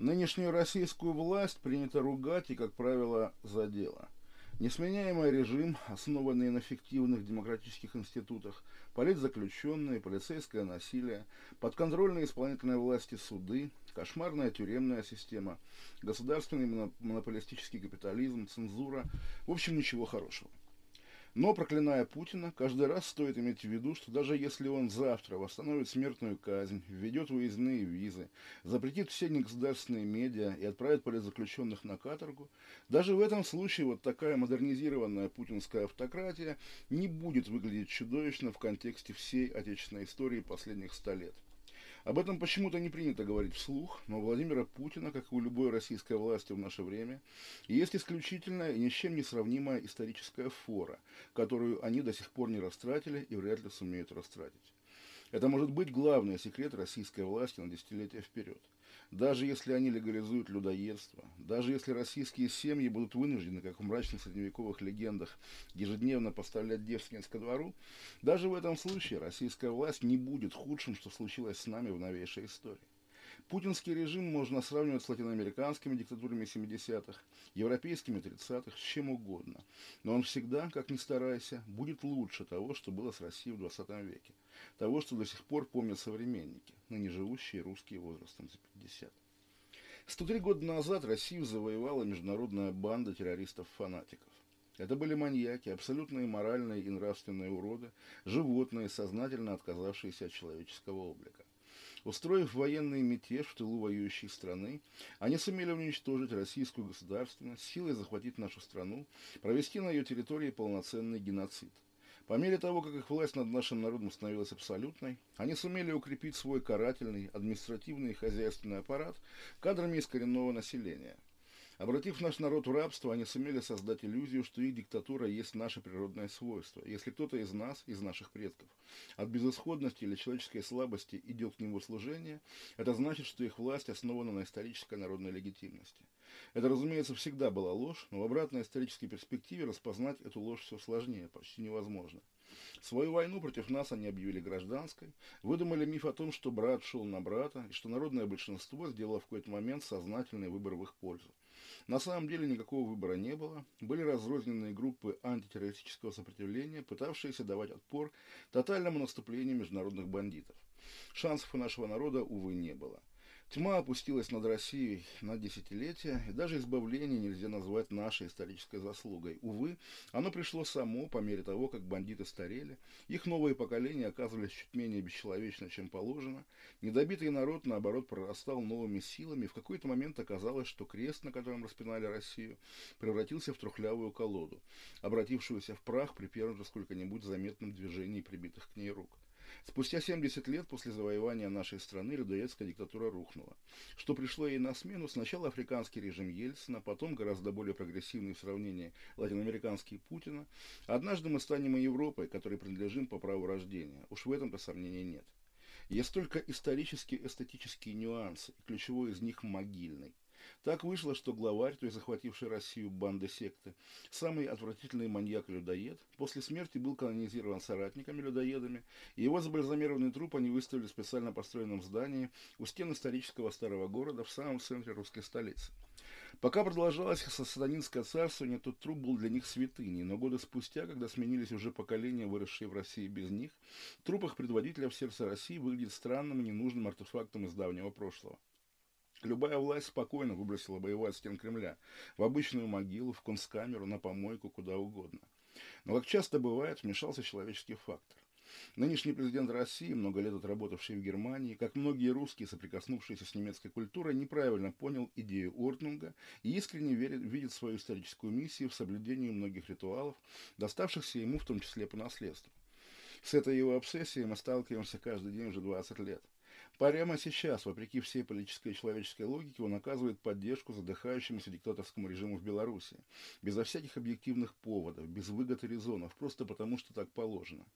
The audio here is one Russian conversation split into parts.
Нынешнюю российскую власть принято ругать и, как правило, за дело. Несменяемый режим, основанный на фиктивных демократических институтах, политзаключенные, полицейское насилие, подконтрольные исполнительной власти суды, кошмарная тюремная система, государственный монополистический капитализм, цензура, в общем, ничего хорошего. Но, проклиная Путина, каждый раз стоит иметь в виду, что даже если он завтра восстановит смертную казнь, введет выездные визы, запретит все негосударственные медиа и отправит политзаключенных на каторгу, даже в этом случае вот такая модернизированная путинская автократия не будет выглядеть чудовищно в контексте всей отечественной истории последних ста лет. Об этом почему-то не принято говорить вслух, но у Владимира Путина, как и у любой российской власти в наше время, есть исключительная и ни с чем не сравнимая историческая фора, которую они до сих пор не растратили и вряд ли сумеют растратить. Это может быть главный секрет российской власти на десятилетия вперед. Даже если они легализуют людоедство, даже если российские семьи будут вынуждены, как в мрачных средневековых легендах, ежедневно поставлять девственниц ко двору, даже в этом случае российская власть не будет худшим, что случилось с нами в новейшей истории. Путинский режим можно сравнивать с латиноамериканскими диктатурами 70-х, европейскими 30-х, с чем угодно. Но он всегда, как ни старайся, будет лучше того, что было с Россией в 20 веке. Того, что до сих пор помнят современники, ныне живущие русские возрастом за 50. 103 года назад Россию завоевала международная банда террористов-фанатиков. Это были маньяки, абсолютные моральные и нравственные уроды, животные, сознательно отказавшиеся от человеческого облика. Устроив военный мятеж в тылу воюющей страны, они сумели уничтожить российскую государственность, силой захватить нашу страну, провести на ее территории полноценный геноцид. По мере того, как их власть над нашим народом становилась абсолютной, они сумели укрепить свой карательный, административный и хозяйственный аппарат кадрами из коренного населения – Обратив наш народ в рабство, они сумели создать иллюзию, что их диктатура есть наше природное свойство. Если кто-то из нас, из наших предков, от безысходности или человеческой слабости идет к нему служение, это значит, что их власть основана на исторической народной легитимности. Это, разумеется, всегда была ложь, но в обратной исторической перспективе распознать эту ложь все сложнее, почти невозможно. Свою войну против нас они объявили гражданской, выдумали миф о том, что брат шел на брата, и что народное большинство сделало в какой-то момент сознательный выбор в их пользу. На самом деле никакого выбора не было. Были разрозненные группы антитеррористического сопротивления, пытавшиеся давать отпор тотальному наступлению международных бандитов. Шансов у нашего народа, увы, не было. Тьма опустилась над Россией на десятилетия, и даже избавление нельзя назвать нашей исторической заслугой. Увы, оно пришло само по мере того, как бандиты старели, их новые поколения оказывались чуть менее бесчеловечны, чем положено, недобитый народ, наоборот, прорастал новыми силами, и в какой-то момент оказалось, что крест, на котором распинали Россию, превратился в трухлявую колоду, обратившуюся в прах при первом же сколько-нибудь заметном движении прибитых к ней рук. Спустя 70 лет после завоевания нашей страны людоедская диктатура рухнула. Что пришло ей на смену, сначала африканский режим Ельцина, потом гораздо более прогрессивный в сравнении латиноамериканский Путина. Однажды мы станем и Европой, которой принадлежим по праву рождения. Уж в этом-то сомнений нет. Есть только исторические эстетические нюансы, и ключевой из них могильный. Так вышло, что главарь, то есть захвативший Россию банды секты, самый отвратительный маньяк-людоед, после смерти был канонизирован соратниками-людоедами, и его забальзамированный труп они выставили в специально построенном здании у стен исторического старого города в самом центре русской столицы. Пока продолжалось сатанинское царствование, тот труп был для них святыней, но годы спустя, когда сменились уже поколения, выросшие в России без них, труп их предводителя в сердце России выглядит странным и ненужным артефактом из давнего прошлого. Любая власть спокойно выбросила бы его от стен Кремля, в обычную могилу, в концкамеру, на помойку, куда угодно. Но, как часто бывает, вмешался человеческий фактор. Нынешний президент России, много лет отработавший в Германии, как многие русские, соприкоснувшиеся с немецкой культурой, неправильно понял идею Ортнунга и искренне верит, видит свою историческую миссию в соблюдении многих ритуалов, доставшихся ему в том числе по наследству. С этой его обсессией мы сталкиваемся каждый день уже 20 лет. Прямо сейчас, вопреки всей политической и человеческой логике, он оказывает поддержку задыхающемуся диктаторскому режиму в Беларуси, безо всяких объективных поводов, без выгод и резонов, просто потому, что так положено.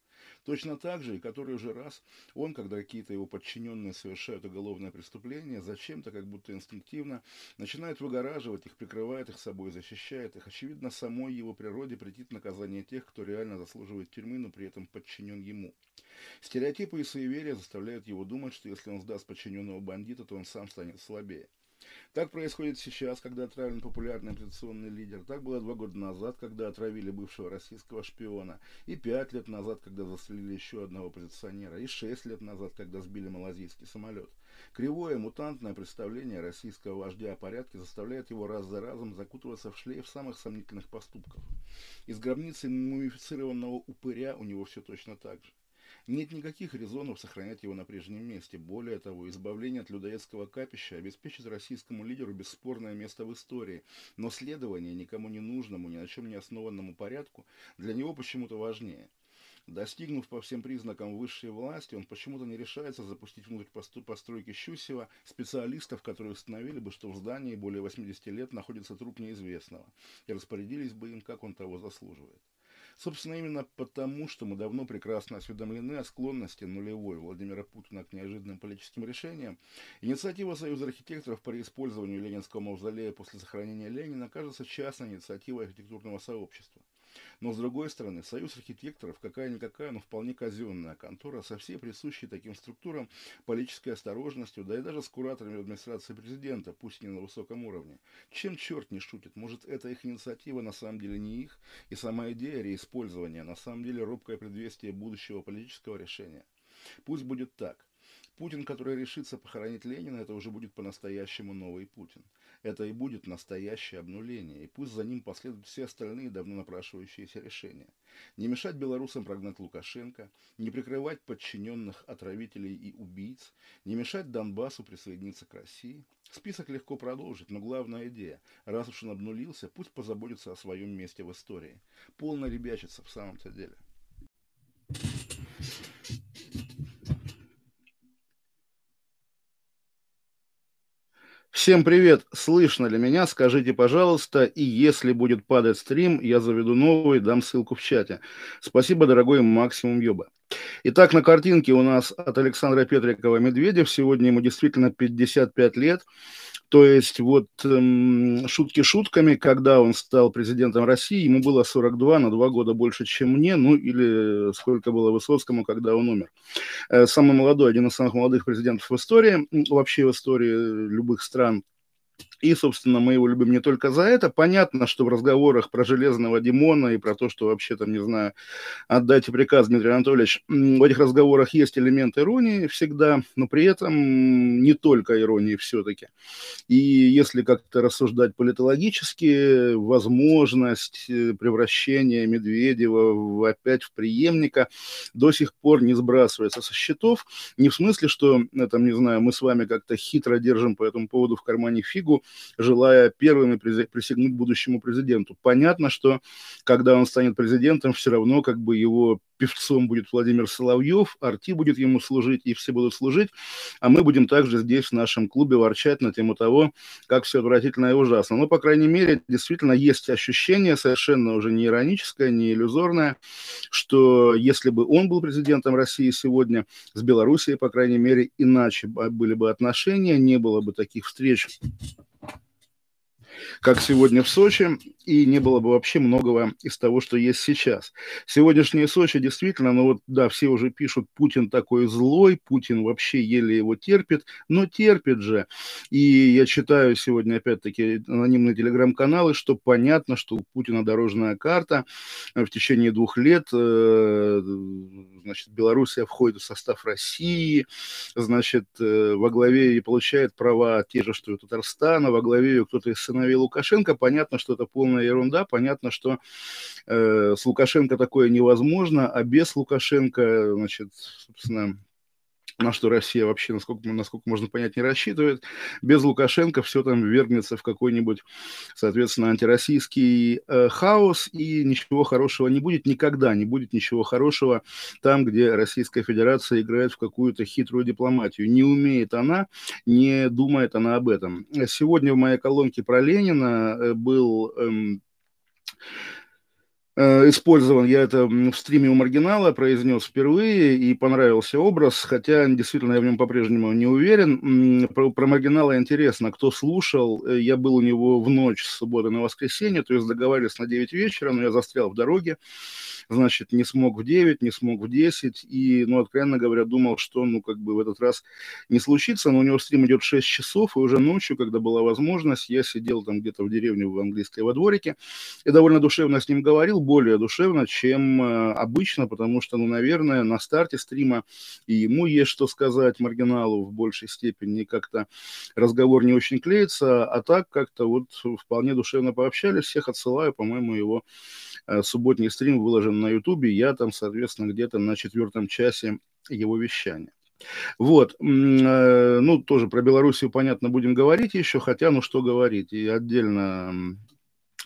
Точно так же, и который уже раз, он, когда какие-то его подчиненные совершают уголовное преступление, зачем-то, как будто инстинктивно, начинает выгораживать их, прикрывает их собой, защищает их. Очевидно, самой его природе претит наказание тех, кто реально заслуживает тюрьмы, но при этом подчинен ему. Стереотипы и суеверия заставляют его думать, что если он сдаст подчиненного бандита, то он сам станет слабее. Так происходит сейчас, когда отравлен популярный оппозиционный лидер. Так было два года назад, когда отравили бывшего российского шпиона. И пять лет назад, когда застрелили еще одного оппозиционера. И шесть лет назад, когда сбили малазийский самолет. Кривое мутантное представление российского вождя о порядке заставляет его раз за разом закутываться в шлейф самых сомнительных поступков. Из гробницы мумифицированного упыря у него все точно так же. Нет никаких резонов сохранять его на прежнем месте. Более того, избавление от людоедского капища обеспечит российскому лидеру бесспорное место в истории. Но следование никому не нужному, ни на чем не основанному порядку для него почему-то важнее. Достигнув по всем признакам высшей власти, он почему-то не решается запустить внутрь постройки Щусева специалистов, которые установили бы, что в здании более 80 лет находится труп неизвестного, и распорядились бы им, как он того заслуживает. Собственно, именно потому, что мы давно прекрасно осведомлены о склонности нулевой Владимира Путина к неожиданным политическим решениям, инициатива Союза архитекторов по реиспользованию Ленинского мавзолея после захоронения Ленина кажется частной инициативой архитектурного сообщества. Но, с другой стороны, Союз архитекторов, какая-никакая, но вполне казенная контора, со всей присущей таким структурам политической осторожностью, да и даже с кураторами администрации президента, пусть не на высоком уровне. Чем черт не шутит? Может, эта их инициатива на самом деле не их, и сама идея реиспользования на самом деле робкое предвестие будущего политического решения? Пусть будет так. Путин, который решится похоронить Ленина, это уже будет по-настоящему новый Путин. Это и будет настоящее обнуление, и пусть за ним последуют все остальные давно напрашивающиеся решения. Не мешать белорусам прогнать Лукашенко, не прикрывать подчиненных отравителей и убийц, не мешать Донбассу присоединиться к России. Список легко продолжить, но главная идея, раз уж он обнулился, пусть позаботится о своем месте в истории. Полно ребячится в самом-то деле. Всем привет! Слышно ли меня? Скажите, пожалуйста. И если будет падать стрим, я заведу новый, дам ссылку в чате. Спасибо, дорогой Максимум Йоба. Итак, на картинке у нас от Александра Петрикова Медведев. Сегодня ему действительно 55 лет. То есть вот эм, шутки шутками, когда он стал президентом России, ему было 42, на два года больше, чем мне, ну или сколько было Высоцкому, когда он умер. Э, самый молодой, один из самых молодых президентов в истории, вообще в истории любых стран. И, собственно, мы его любим не только за это. Понятно, что в разговорах про Железного Димона и про то, что вообще там, не знаю, отдайте приказ, Дмитрий Анатольевич, в этих разговорах есть элемент иронии всегда, но при этом не только иронии все-таки. И если как-то рассуждать политологически, возможность э, превращения Медведева в, опять в преемника до сих пор не сбрасывается со счетов. Не в смысле, что, э, там, не знаю, мы с вами как-то хитро держим по этому поводу в кармане фигу, желая первыми присягнуть будущему президенту. Понятно, что когда он станет президентом, все равно как бы его певцом будет Владимир Соловьев, Арти будет ему служить, и все будут служить, а мы будем также здесь в нашем клубе ворчать на тему того, как все отвратительно и ужасно. Но, по крайней мере, действительно есть ощущение, совершенно уже не ироническое, не иллюзорное, что если бы он был президентом России сегодня, с Белоруссией, по крайней мере, иначе были бы отношения, не было бы таких встреч как сегодня в Сочи, и не было бы вообще многого из того, что есть сейчас. Сегодняшние Сочи действительно, ну вот, да, все уже пишут, Путин такой злой, Путин вообще еле его терпит, но терпит же. И я читаю сегодня, опять-таки, анонимные телеграм-каналы, что понятно, что у Путина дорожная карта в течение двух лет, э, значит, Белоруссия входит в состав России, значит, э, во главе и получает права те же, что и Татарстана, во главе ее кто-то из сыновей Лукашенко. Понятно, что это полная ерунда, понятно, что э, с Лукашенко такое невозможно, а без Лукашенко, значит, собственно, на что Россия вообще, насколько, насколько можно понять, не рассчитывает. Без Лукашенко все там вергнется в какой-нибудь, соответственно, антироссийский э, хаос, и ничего хорошего не будет, никогда не будет ничего хорошего там, где Российская Федерация играет в какую-то хитрую дипломатию. Не умеет она, не думает она об этом. Сегодня в моей колонке про Ленина э, был... Эм, использован. Я это в стриме у Маргинала произнес впервые и понравился образ, хотя действительно я в нем по-прежнему не уверен. Про, про Маргинала интересно, кто слушал. Э, я был у него в ночь с субботы на воскресенье, то есть договаривались на 9 вечера, но я застрял в дороге значит, не смог в 9, не смог в 10, и, ну, откровенно говоря, думал, что, ну, как бы в этот раз не случится, но у него стрим идет 6 часов, и уже ночью, когда была возможность, я сидел там где-то в деревне в английской во дворике, и довольно душевно с ним говорил, более душевно, чем э, обычно, потому что, ну, наверное, на старте стрима и ему есть что сказать, маргиналу в большей степени, как-то разговор не очень клеится, а так как-то вот вполне душевно пообщались, всех отсылаю, по-моему, его э, субботний стрим выложен на Ютубе, я там, соответственно, где-то на четвертом часе его вещания. Вот, э, ну, тоже про Белоруссию, понятно, будем говорить еще, хотя, ну, что говорить, и отдельно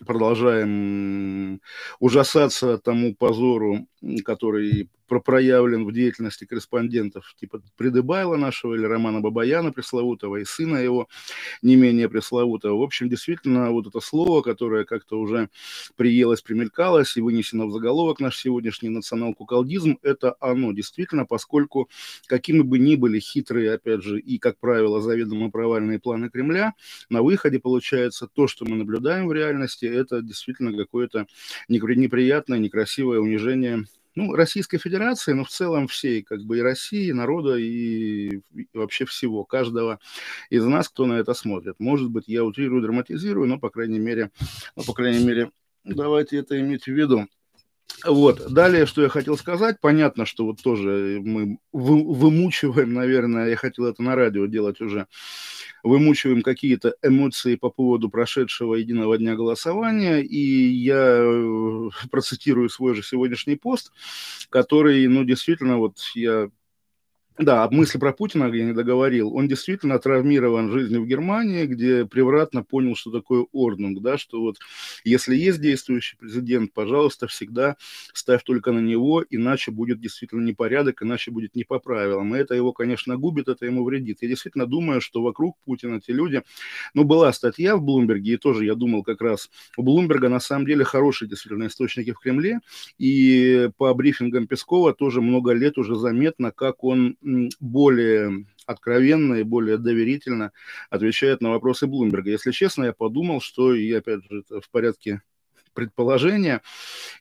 продолжаем ужасаться тому позору, который проявлен в деятельности корреспондентов типа Придыбайла нашего или Романа Бабаяна пресловутого и сына его не менее пресловутого. В общем, действительно, вот это слово, которое как-то уже приелось, примелькалось и вынесено в заголовок наш сегодняшний национал-куколдизм, это оно действительно, поскольку какими бы ни были хитрые, опять же, и, как правило, заведомо провальные планы Кремля, на выходе получается то, что мы наблюдаем в реальности, это действительно какое-то неприятное, некрасивое унижение ну, Российской Федерации, но в целом всей, как бы и России, народа, и, и вообще всего, каждого из нас, кто на это смотрит. Может быть, я утрирую, драматизирую, но, по крайней мере, ну, по крайней мере, давайте это иметь в виду. Вот. Далее, что я хотел сказать, понятно, что вот тоже мы вы, вымучиваем, наверное, я хотел это на радио делать уже, вымучиваем какие-то эмоции по поводу прошедшего единого дня голосования, и я э, процитирую свой же сегодняшний пост, который, ну, действительно, вот я да, мысли про Путина я не договорил. Он действительно травмирован жизнью в Германии, где превратно понял, что такое орднунг, да, что вот если есть действующий президент, пожалуйста, всегда ставь только на него, иначе будет действительно непорядок, иначе будет не по правилам. И это его, конечно, губит, это ему вредит. Я действительно думаю, что вокруг Путина те люди... Ну, была статья в Блумберге, и тоже я думал как раз, у Блумберга на самом деле хорошие действительно источники в Кремле, и по брифингам Пескова тоже много лет уже заметно, как он более откровенно и более доверительно отвечает на вопросы Блумберга. Если честно, я подумал, что, и опять же, это в порядке предположения,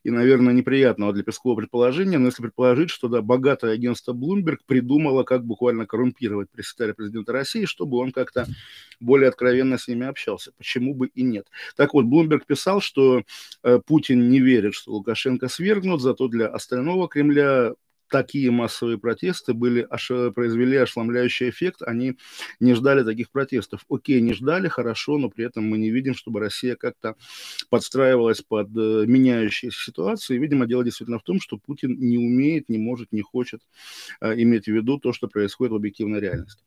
и, наверное, неприятного для Пескова предположения, но если предположить, что да, богатое агентство Bloomberg придумало, как буквально коррумпировать пресс-секретаря президента России, чтобы он как-то более откровенно с ними общался. Почему бы и нет? Так вот, Bloomberg писал, что э, Путин не верит, что Лукашенко свергнут, зато для остального Кремля такие массовые протесты были, аш, произвели ошеломляющий эффект, они не ждали таких протестов. Окей, не ждали, хорошо, но при этом мы не видим, чтобы Россия как-то подстраивалась под э, меняющиеся ситуации. видимо, дело действительно в том, что Путин не умеет, не может, не хочет э, иметь в виду то, что происходит в объективной реальности.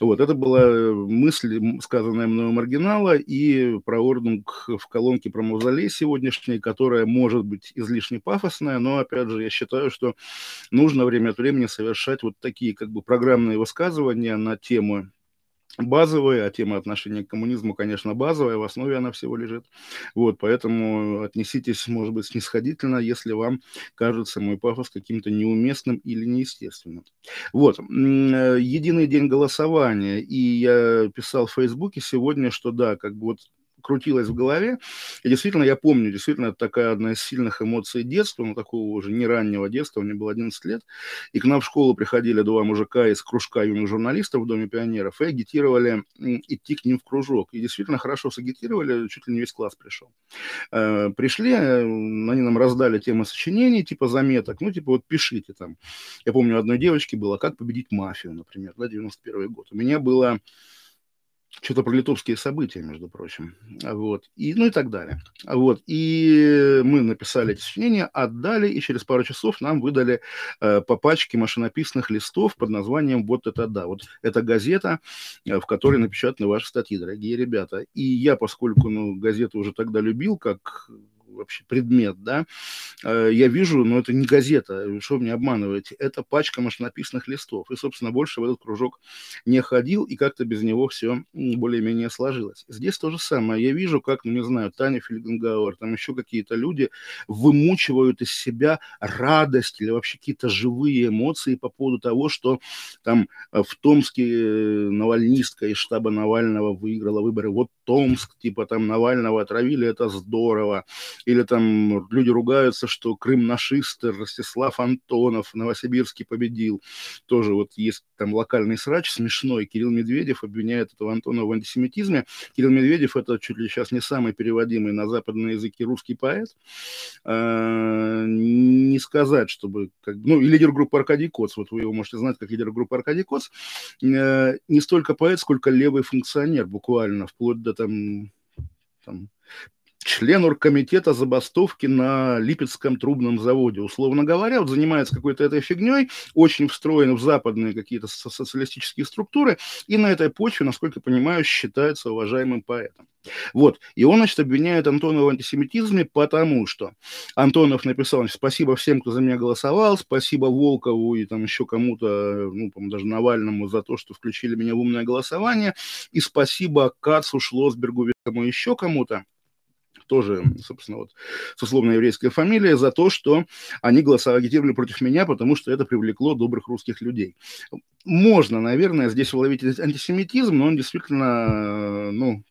Вот, это была э, мысль, сказанная мною маргинала, и про ордунг в колонке про мавзолей сегодняшней, которая может быть излишне пафосная, но, опять же, я считаю, что нужно время от времени совершать вот такие как бы программные высказывания на тему базовые, а тема отношения к коммунизму, конечно, базовая, в основе она всего лежит. Вот, поэтому отнеситесь, может быть, снисходительно, если вам кажется мой пафос каким-то неуместным или неестественным. Вот, э, единый день голосования, и я писал в Фейсбуке сегодня, что да, как бы вот крутилось в голове. И действительно, я помню, действительно, это такая одна из сильных эмоций детства, ну, такого уже не раннего детства, мне было 11 лет. И к нам в школу приходили два мужика из кружка юных журналистов в Доме пионеров и агитировали идти к ним в кружок. И действительно хорошо сагитировали, чуть ли не весь класс пришел. Э, пришли, э, они нам раздали темы сочинений, типа заметок, ну, типа вот пишите там. Я помню, одной девочке было «Как победить мафию», например, да, 91 год. У меня было что-то про литовские события, между прочим, вот, и, ну и так далее. Вот, и мы написали эти сочинения, отдали, и через пару часов нам выдали э, по пачке машинописных листов под названием «Вот это да». Вот это газета, э, в которой напечатаны ваши статьи, дорогие ребята. И я, поскольку, ну, газету уже тогда любил, как вообще предмет, да, э, я вижу, но это не газета, что вы меня обманываете, это пачка машинописных листов. И, собственно, больше в этот кружок не ходил, и как-то без него все более-менее сложилось. Здесь то же самое. Я вижу, как, ну, не знаю, Таня Фельденгауэр, там еще какие-то люди вымучивают из себя радость или вообще какие-то живые эмоции по поводу того, что там э, в Томске э, навальнистка из штаба Навального выиграла выборы. Вот Томск, типа там Навального отравили, это здорово. Или там люди ругаются, что Крым нашисты, Ростислав Антонов в Новосибирске победил. Тоже вот есть там локальный срач смешной. Кирилл Медведев обвиняет этого Антонова в антисемитизме. Кирилл Медведев это чуть ли сейчас не самый переводимый на западные языки русский поэт. А, не сказать, чтобы... Как, ну, и лидер группы Аркадий Коц, вот вы его можете знать как лидер группы Аркадий Коц, э, не столько поэт, сколько левый функционер буквально, вплоть до там, там член оргкомитета забастовки на Липецком трубном заводе. Условно говоря, вот занимается какой-то этой фигней, очень встроен в западные какие-то социалистические структуры, и на этой почве, насколько понимаю, считается уважаемым поэтом. Вот. И он, значит, обвиняет Антонова в антисемитизме, потому что Антонов написал, значит, спасибо всем, кто за меня голосовал, спасибо Волкову и там еще кому-то, ну, по даже Навальному за то, что включили меня в умное голосование, и спасибо Кацу, Шлосбергу, еще кому-то тоже, собственно, вот с условно еврейской фамилией, за то, что они голосовали, агитировали против меня, потому что это привлекло добрых русских людей. Можно, наверное, здесь уловить антисемитизм, но он действительно, ну,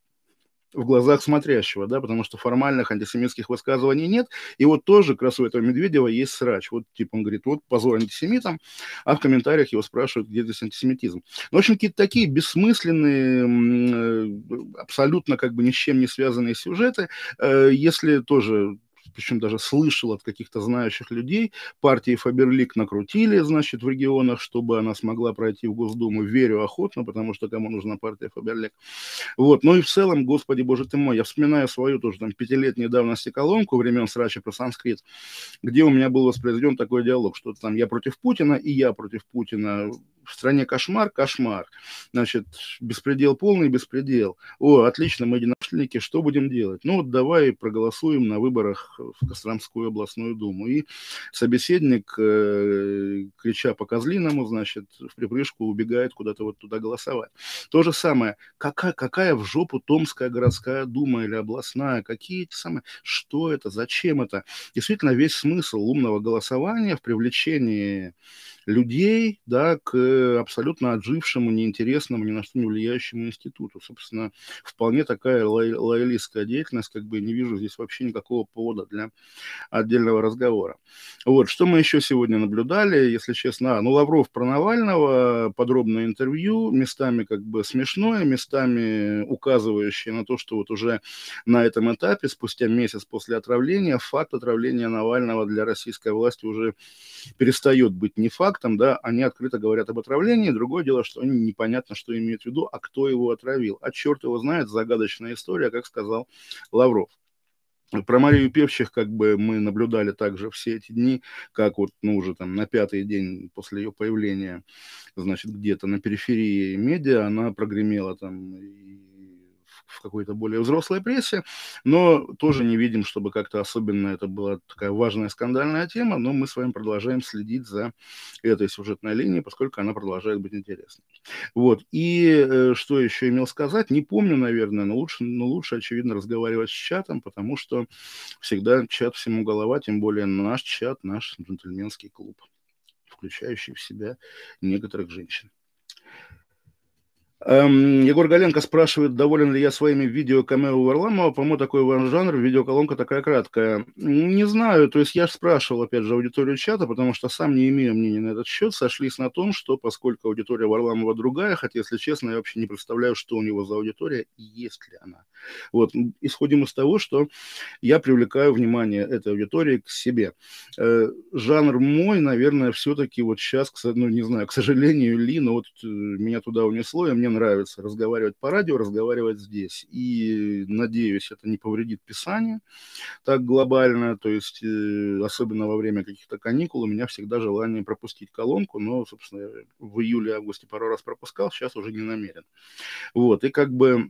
в глазах смотрящего, да, потому что формальных антисемитских высказываний нет. И вот тоже как раз у этого Медведева есть срач. Вот, типа, он говорит, вот позор антисемитам, а в комментариях его спрашивают, где здесь антисемитизм. Ну, в общем, какие-то такие бессмысленные, э, абсолютно как бы ни с чем не связанные сюжеты. Э, если тоже причем даже слышал от каких-то знающих людей, партии Фаберлик накрутили, значит, в регионах, чтобы она смогла пройти в Госдуму. Верю охотно, потому что кому нужна партия Фаберлик. Вот. Ну и в целом, господи боже ты мой, я вспоминаю свою тоже там пятилетней давности колонку времен срача про санскрит, где у меня был воспроизведен такой диалог, что там я против Путина и я против Путина в стране кошмар, кошмар. Значит, беспредел полный, беспредел. О, отлично, мы единомышленники, что будем делать? Ну, вот давай проголосуем на выборах в Костромскую областную думу. И собеседник, э, крича по козлиному, значит, в припрыжку убегает куда-то вот туда голосовать. То же самое, какая, какая в жопу Томская городская дума или областная, какие эти самые, что это, зачем это? Действительно, весь смысл умного голосования в привлечении людей да, к абсолютно отжившему, неинтересному, ни на что не влияющему институту. Собственно, вполне такая лоялистская деятельность, как бы не вижу здесь вообще никакого повода для отдельного разговора. Вот, что мы еще сегодня наблюдали, если честно, а, ну, Лавров про Навального, подробное интервью, местами как бы смешное, местами указывающее на то, что вот уже на этом этапе, спустя месяц после отравления, факт отравления Навального для российской власти уже перестает быть не факт, фактам, да, они открыто говорят об отравлении. Другое дело, что они непонятно, что имеют в виду, а кто его отравил. А черт его знает, загадочная история, как сказал Лавров. Про Марию Певчих как бы мы наблюдали также все эти дни, как вот, ну, уже там на пятый день после ее появления, значит, где-то на периферии медиа она прогремела там и в какой-то более взрослой прессе, но тоже не видим, чтобы как-то особенно это была такая важная скандальная тема, но мы с вами продолжаем следить за этой сюжетной линией, поскольку она продолжает быть интересной. Вот, и э, что еще имел сказать, не помню, наверное, но лучше, но лучше, очевидно, разговаривать с чатом, потому что всегда чат всему голова, тем более наш чат, наш джентльменский клуб, включающий в себя некоторых женщин. Эм, Егор Галенко спрашивает, доволен ли я своими видео камео Варламова. По-моему, такой ваш жанр, видеоколонка такая краткая. Не знаю, то есть я же спрашивал, опять же, аудиторию чата, потому что сам не имею мнения на этот счет. Сошлись на том, что поскольку аудитория Варламова другая, хотя, если честно, я вообще не представляю, что у него за аудитория и есть ли она. Вот, исходим из того, что я привлекаю внимание этой аудитории к себе. Э, жанр мой, наверное, все-таки вот сейчас, ну, не знаю, к сожалению ли, но вот э, меня туда унесло, и мне нравится разговаривать по радио, разговаривать здесь. И, надеюсь, это не повредит писание так глобально, то есть, э, особенно во время каких-то каникул, у меня всегда желание пропустить колонку, но, собственно, в июле-августе пару раз пропускал, сейчас уже не намерен. Вот, и как бы,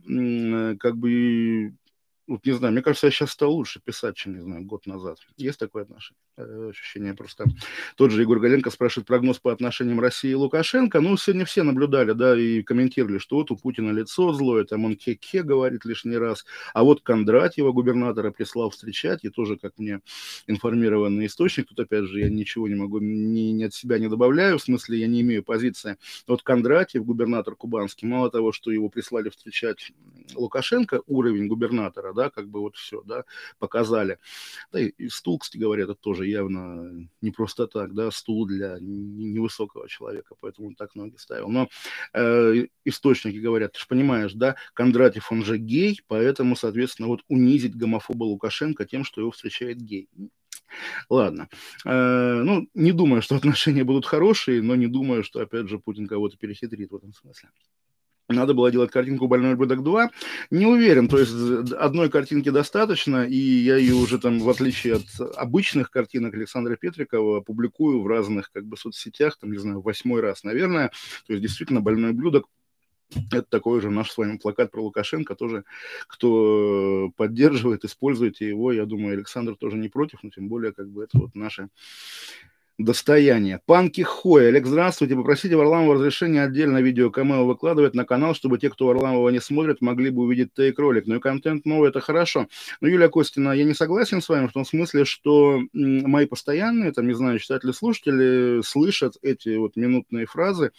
как бы вот не знаю, мне кажется, я сейчас стал лучше писать, чем, не знаю, год назад. Есть такое отношение? Э, ощущение просто. Тот же Егор Галенко спрашивает прогноз по отношениям России и Лукашенко. Ну, сегодня все наблюдали, да, и комментировали, что вот у Путина лицо злое, там он ке-ке говорит лишний раз. А вот Кондратьева, губернатора, прислал встречать, и тоже, как мне информированный источник, тут, опять же, я ничего не могу, ни, ни от себя не добавляю, в смысле, я не имею позиции. Вот Кондратьев, губернатор кубанский, мало того, что его прислали встречать Лукашенко, уровень губернатора, да, как бы вот все, да, показали. Да, и, и стул, кстати говоря, это тоже явно не просто так, да, стул для невысокого человека, поэтому он так ноги ставил. Но э, источники говорят, ты же понимаешь, да, Кондратьев, он же гей, поэтому, соответственно, вот унизить гомофоба Лукашенко тем, что его встречает гей. Ладно. Э, ну, не думаю, что отношения будут хорошие, но не думаю, что, опять же, Путин кого-то перехитрит в этом смысле. Надо было делать картинку «Больной ублюдок 2». Не уверен, то есть одной картинки достаточно, и я ее уже там, в отличие от обычных картинок Александра Петрикова, публикую в разных как бы соцсетях, там, не знаю, восьмой раз, наверное. То есть действительно «Больной ублюдок» это такой же наш с вами плакат про Лукашенко, тоже кто поддерживает, используйте его, я думаю, Александр тоже не против, но тем более как бы это вот наши достояние. Панки Хой. Олег, здравствуйте. Попросите Варламова разрешения отдельно видео камео выкладывать на канал, чтобы те, кто Варламова не смотрит, могли бы увидеть тейк-ролик. Ну и контент новый, это хорошо. Но, Юлия Костина, я не согласен с вами в том смысле, что мои постоянные, там, не знаю, читатели-слушатели слышат эти вот минутные фразы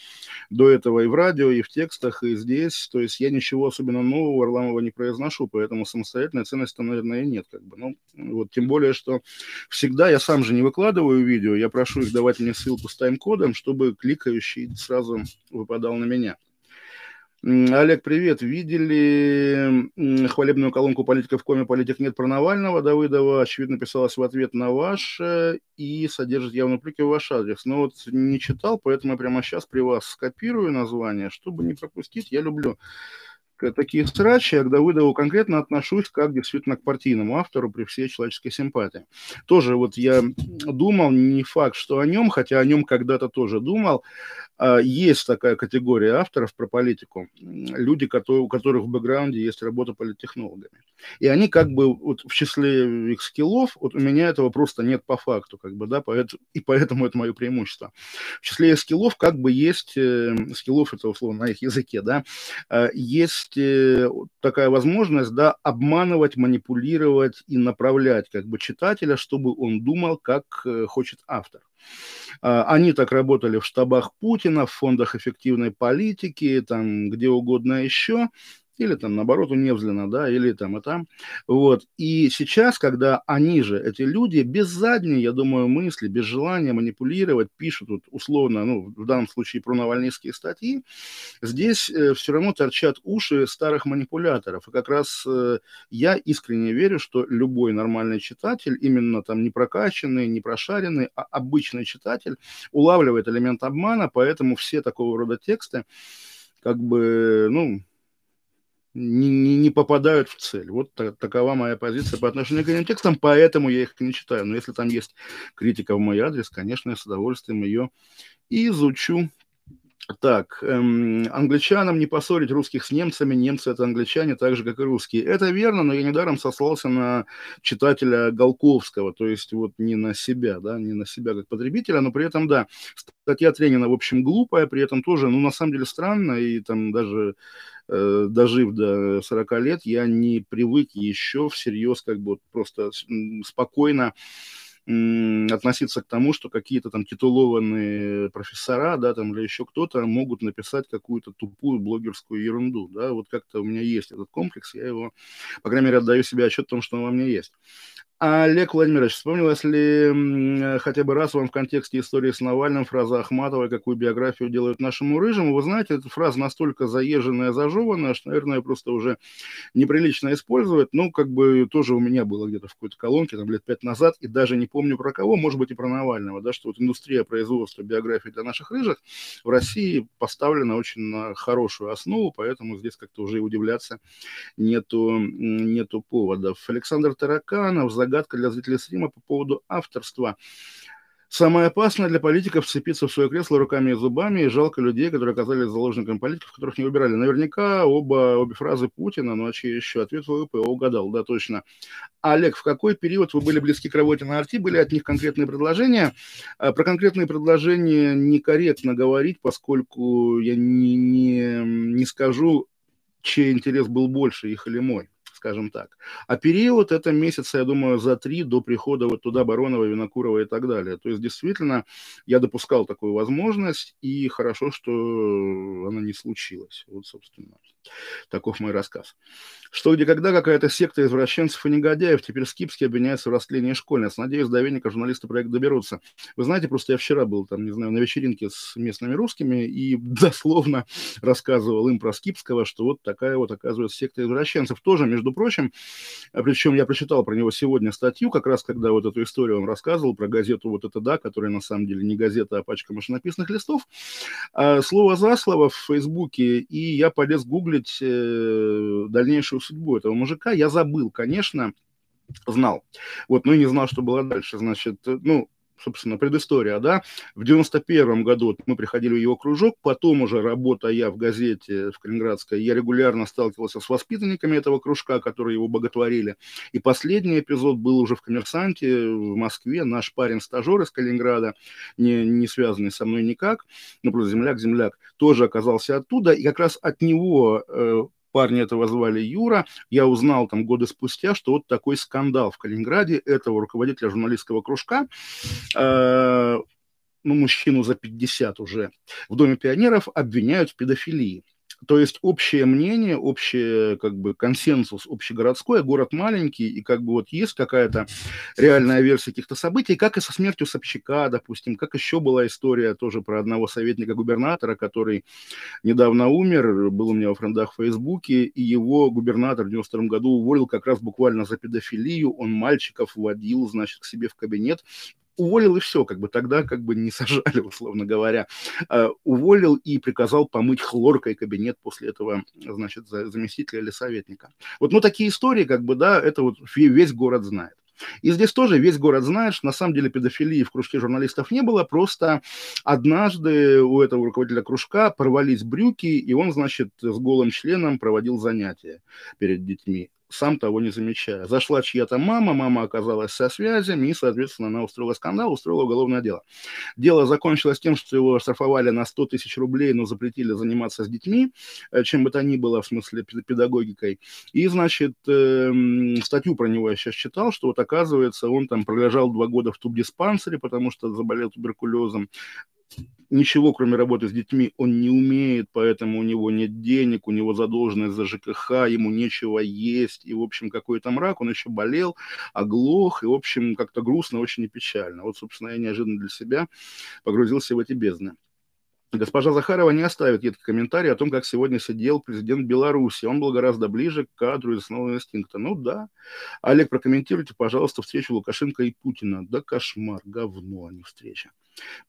до этого и в радио, и в текстах, и здесь. То есть я ничего особенно нового Варламова не произношу, поэтому самостоятельной ценности, наверное, нет. Как бы. Ну, вот, тем более, что всегда я сам же не выкладываю видео, я прошу их давать мне ссылку с тайм-кодом, чтобы кликающий сразу выпадал на меня. Олег, привет. Видели хвалебную колонку политиков в коме «Политик нет» про Навального Давыдова? Очевидно, писалась в ответ на ваш и содержит явно упреки в ваш адрес. Но вот не читал, поэтому я прямо сейчас при вас скопирую название, чтобы не пропустить. Я люблю такие срачи, я к Давыдову конкретно отношусь как действительно к партийному автору при всей человеческой симпатии. Тоже вот я думал, не факт, что о нем, хотя о нем когда-то тоже думал, есть такая категория авторов про политику, люди, которые, у которых в бэкграунде есть работа политтехнологами. И они как бы вот в числе их скиллов, вот у меня этого просто нет по факту, как бы, да, поэтому, и поэтому это мое преимущество. В числе их скиллов как бы есть, э, скиллов это условно на их языке, да, э, есть э, такая возможность, да, обманывать, манипулировать и направлять как бы читателя, чтобы он думал, как хочет автор. А, они так работали в штабах Путина, в фондах эффективной политики, там где угодно еще или там наоборот у Невзлина, да, или там и там. Вот. И сейчас, когда они же, эти люди, без задней, я думаю, мысли, без желания манипулировать, пишут вот, условно, ну, в данном случае про навальнистские статьи, здесь э, все равно торчат уши старых манипуляторов. И как раз э, я искренне верю, что любой нормальный читатель, именно там не прокачанный, не прошаренный, а обычный читатель, улавливает элемент обмана, поэтому все такого рода тексты, как бы, ну, не, не, попадают в цель. Вот так, такова моя позиция по отношению к этим текстам, поэтому я их не читаю. Но если там есть критика в мой адрес, конечно, я с удовольствием ее изучу. Так, эм, англичанам не поссорить русских с немцами, немцы это англичане, так же, как и русские. Это верно, но я недаром сослался на читателя Голковского, то есть вот не на себя, да, не на себя как потребителя, но при этом, да, статья Тренина, в общем, глупая, при этом тоже, ну, на самом деле странно, и там даже дожив до 40 лет, я не привык еще всерьез как бы просто спокойно относиться к тому, что какие-то там титулованные профессора, да, там, или еще кто-то могут написать какую-то тупую блогерскую ерунду, да, вот как-то у меня есть этот комплекс, я его, по крайней мере, отдаю себе отчет о том, что он во мне есть. Олег Владимирович, вспомнилось ли хотя бы раз вам в контексте истории с Навальным фраза Ахматовой, какую биографию делают нашему рыжему? Вы знаете, эта фраза настолько заезженная, зажеванная, что, наверное, просто уже неприлично использовать. Ну, как бы тоже у меня было где-то в какой-то колонке, там, лет пять назад, и даже не помню про кого, может быть, и про Навального, да, что вот индустрия производства биографий для наших рыжих в России поставлена очень на хорошую основу, поэтому здесь как-то уже и удивляться нету, нету поводов. Александр Тараканов, загадка для зрителей стрима по поводу авторства. Самое опасное для политиков сцепиться в свое кресло руками и зубами, и жалко людей, которые оказались заложниками политиков, которых не выбирали. Наверняка оба, обе фразы Путина, ну а еще ответ ВВП угадал, да, точно. Олег, в какой период вы были близки к работе на Арти? Были от них конкретные предложения? А, про конкретные предложения некорректно говорить, поскольку я не, не, не скажу, чей интерес был больше, их или мой скажем так. А период это месяца, я думаю, за три до прихода вот туда Баронова, Винокурова и так далее. То есть действительно я допускал такую возможность, и хорошо, что она не случилась. Вот, собственно. Таков мой рассказ. Что, где, когда какая-то секта извращенцев и негодяев теперь скипски обвиняется в растлении школьниц. Надеюсь, до веника журналисты проект доберутся. Вы знаете, просто я вчера был там, не знаю, на вечеринке с местными русскими и дословно рассказывал им про Скипского, что вот такая вот, оказывается, секта извращенцев. Тоже, между прочим, а причем я прочитал про него сегодня статью, как раз когда вот эту историю он рассказывал про газету вот это да, которая на самом деле не газета, а пачка машинописных листов. А, слово за слово в Фейсбуке, и я полез гуглить э, дальнейшую судьбу этого мужика. Я забыл, конечно, знал. Вот, но и не знал, что было дальше. Значит, э, ну, собственно, предыстория, да, в 91 году мы приходили в его кружок, потом уже работая в газете в Калининградской, я регулярно сталкивался с воспитанниками этого кружка, которые его боготворили, и последний эпизод был уже в «Коммерсанте» в Москве, наш парень-стажер из Калининграда, не, не связанный со мной никак, ну, просто земляк-земляк, тоже оказался оттуда, и как раз от него э, парня этого звали Юра. Я узнал там годы спустя, что вот такой скандал в Калининграде этого руководителя журналистского кружка, э, ну, мужчину за 50 уже, в Доме пионеров обвиняют в педофилии. То есть общее мнение, общий как бы консенсус общегородской, а город маленький, и как бы вот есть какая-то реальная версия каких-то событий, как и со смертью Собчака, допустим, как еще была история тоже про одного советника губернатора, который недавно умер, был у меня во френдах в Фейсбуке, и его губернатор в 92 году уволил как раз буквально за педофилию, он мальчиков водил, значит, к себе в кабинет, уволил и все, как бы тогда как бы не сажали, условно говоря. Uh, уволил и приказал помыть хлоркой кабинет после этого, значит, заместителя или советника. Вот, ну, такие истории, как бы, да, это вот весь город знает. И здесь тоже весь город знает, что на самом деле педофилии в кружке журналистов не было, просто однажды у этого руководителя кружка порвались брюки, и он, значит, с голым членом проводил занятия перед детьми сам того не замечая. Зашла чья-то мама, мама оказалась со связями, и, соответственно, она устроила скандал, устроила уголовное дело. Дело закончилось тем, что его оштрафовали на 100 тысяч рублей, но запретили заниматься с детьми, э, чем бы то ни было, в смысле педагогикой. И, значит, эм, статью про него я сейчас читал, что вот оказывается, он там пролежал два года в тубдиспансере, потому что заболел туберкулезом, ничего, кроме работы с детьми, он не умеет, поэтому у него нет денег, у него задолженность за ЖКХ, ему нечего есть, и, в общем, какой-то мрак, он еще болел, оглох, и, в общем, как-то грустно, очень и печально. Вот, собственно, я неожиданно для себя погрузился в эти бездны. Госпожа Захарова не оставит едкий комментарий о том, как сегодня сидел президент Беларуси. Он был гораздо ближе к кадру из основного инстинкта. Ну да. Олег, прокомментируйте, пожалуйста, встречу Лукашенко и Путина. Да кошмар, говно, а не встреча.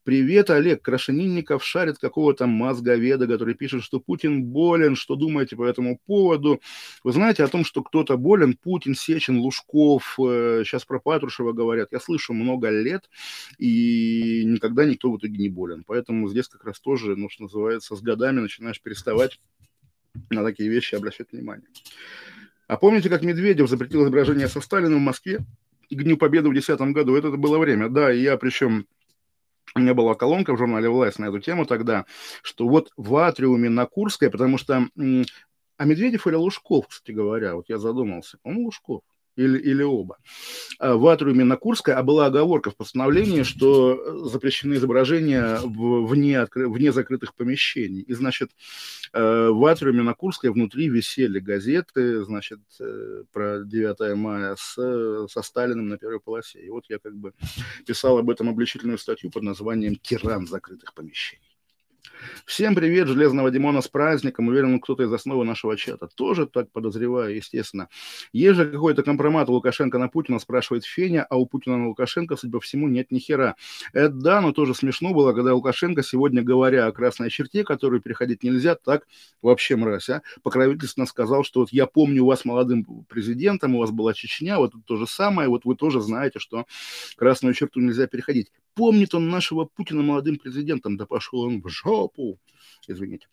Привет, Олег. Крашенинников шарит какого-то мозговеда, который пишет, что Путин болен. Что думаете по этому поводу? Вы знаете о том, что кто-то болен? Путин, Сечин, Лужков. Сейчас э, про Патрушева говорят. Я слышу много лет, и никогда никто в итоге не болен. Поэтому здесь как раз тоже, ну, что называется, с годами начинаешь переставать на такие вещи обращать внимание. А помните, как Медведев запретил изображение со Сталиным в Москве к Дню Победы в 2010 году? Это было время. Да, и я причем у меня была колонка в журнале «Власть» на эту тему тогда, что вот в атриуме на Курской, потому что... А Медведев или Лужков, кстати говоря, вот я задумался. Он Лужков или, или оба. А, в атриуме на Курской, а была оговорка в постановлении, что запрещены изображения вне, вне закрытых помещений. И, значит, э, в атриуме на Курской внутри висели газеты, значит, э, про 9 мая с, со Сталиным на первой полосе. И вот я как бы писал об этом обличительную статью под названием «Тиран закрытых помещений». Всем привет, Железного Димона, с праздником. Уверен, кто-то из основы нашего чата. Тоже так подозреваю, естественно. Есть же какой-то компромат у Лукашенко на Путина, спрашивает Феня, а у Путина на Лукашенко, судя по всему, нет ни хера. Это да, но тоже смешно было, когда Лукашенко сегодня, говоря о красной черте, которую переходить нельзя, так вообще мразь, а, покровительственно сказал, что вот я помню вас молодым президентом, у вас была Чечня, вот то же самое, вот вы тоже знаете, что красную черту нельзя переходить помнит он нашего Путина молодым президентом. Да пошел он в жопу. Извините.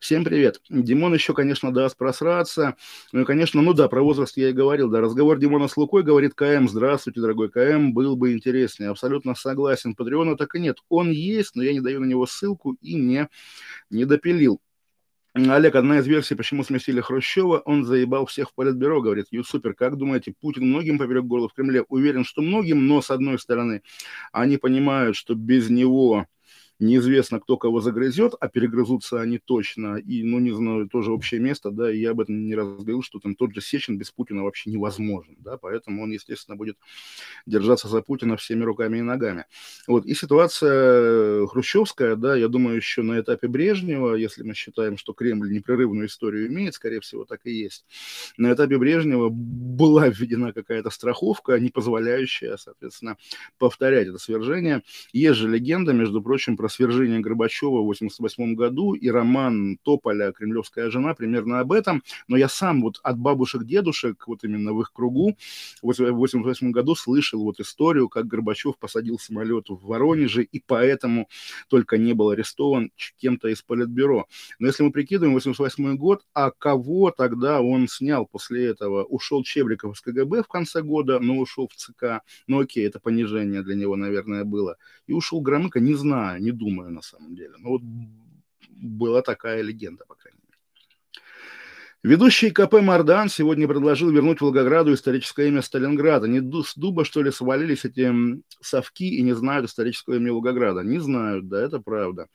Всем привет. Димон еще, конечно, даст просраться. Ну и, конечно, ну да, про возраст я и говорил. Да, разговор Димона с Лукой говорит КМ. Здравствуйте, дорогой КМ. Был бы интереснее. Абсолютно согласен. Патреона так и нет. Он есть, но я не даю на него ссылку и не, не допилил. Олег, одна из версий, почему сместили Хрущева, он заебал всех в политбюро, говорит, ю супер, как думаете, Путин многим поперек горла в Кремле? Уверен, что многим, но с одной стороны, они понимают, что без него неизвестно, кто кого загрызет, а перегрызутся они точно, и, ну, не знаю, тоже общее место, да, и я об этом не раз говорил, что там тот же Сечин без Путина вообще невозможен, да, поэтому он, естественно, будет держаться за Путина всеми руками и ногами. Вот, и ситуация хрущевская, да, я думаю, еще на этапе Брежнева, если мы считаем, что Кремль непрерывную историю имеет, скорее всего, так и есть, на этапе Брежнева была введена какая-то страховка, не позволяющая, соответственно, повторять это свержение. Есть же легенда, между прочим, про про свержение Горбачева в 1988 году, и роман Тополя «Кремлевская жена» примерно об этом. Но я сам вот от бабушек-дедушек, вот именно в их кругу, в 1988 году слышал вот историю, как Горбачев посадил самолет в Воронеже, и поэтому только не был арестован кем-то из Политбюро. Но если мы прикидываем 1988 год, а кого тогда он снял после этого? Ушел Чебриков из КГБ в конце года, но ушел в ЦК. Ну окей, это понижение для него, наверное, было. И ушел Громыко, не знаю, не думаю на самом деле. Но вот была такая легенда, по крайней мере. Ведущий КП Мардан сегодня предложил вернуть Волгограду историческое имя Сталинграда. Не с дуба, что ли, свалились эти совки и не знают исторического имени Волгограда? Не знают, да, это правда.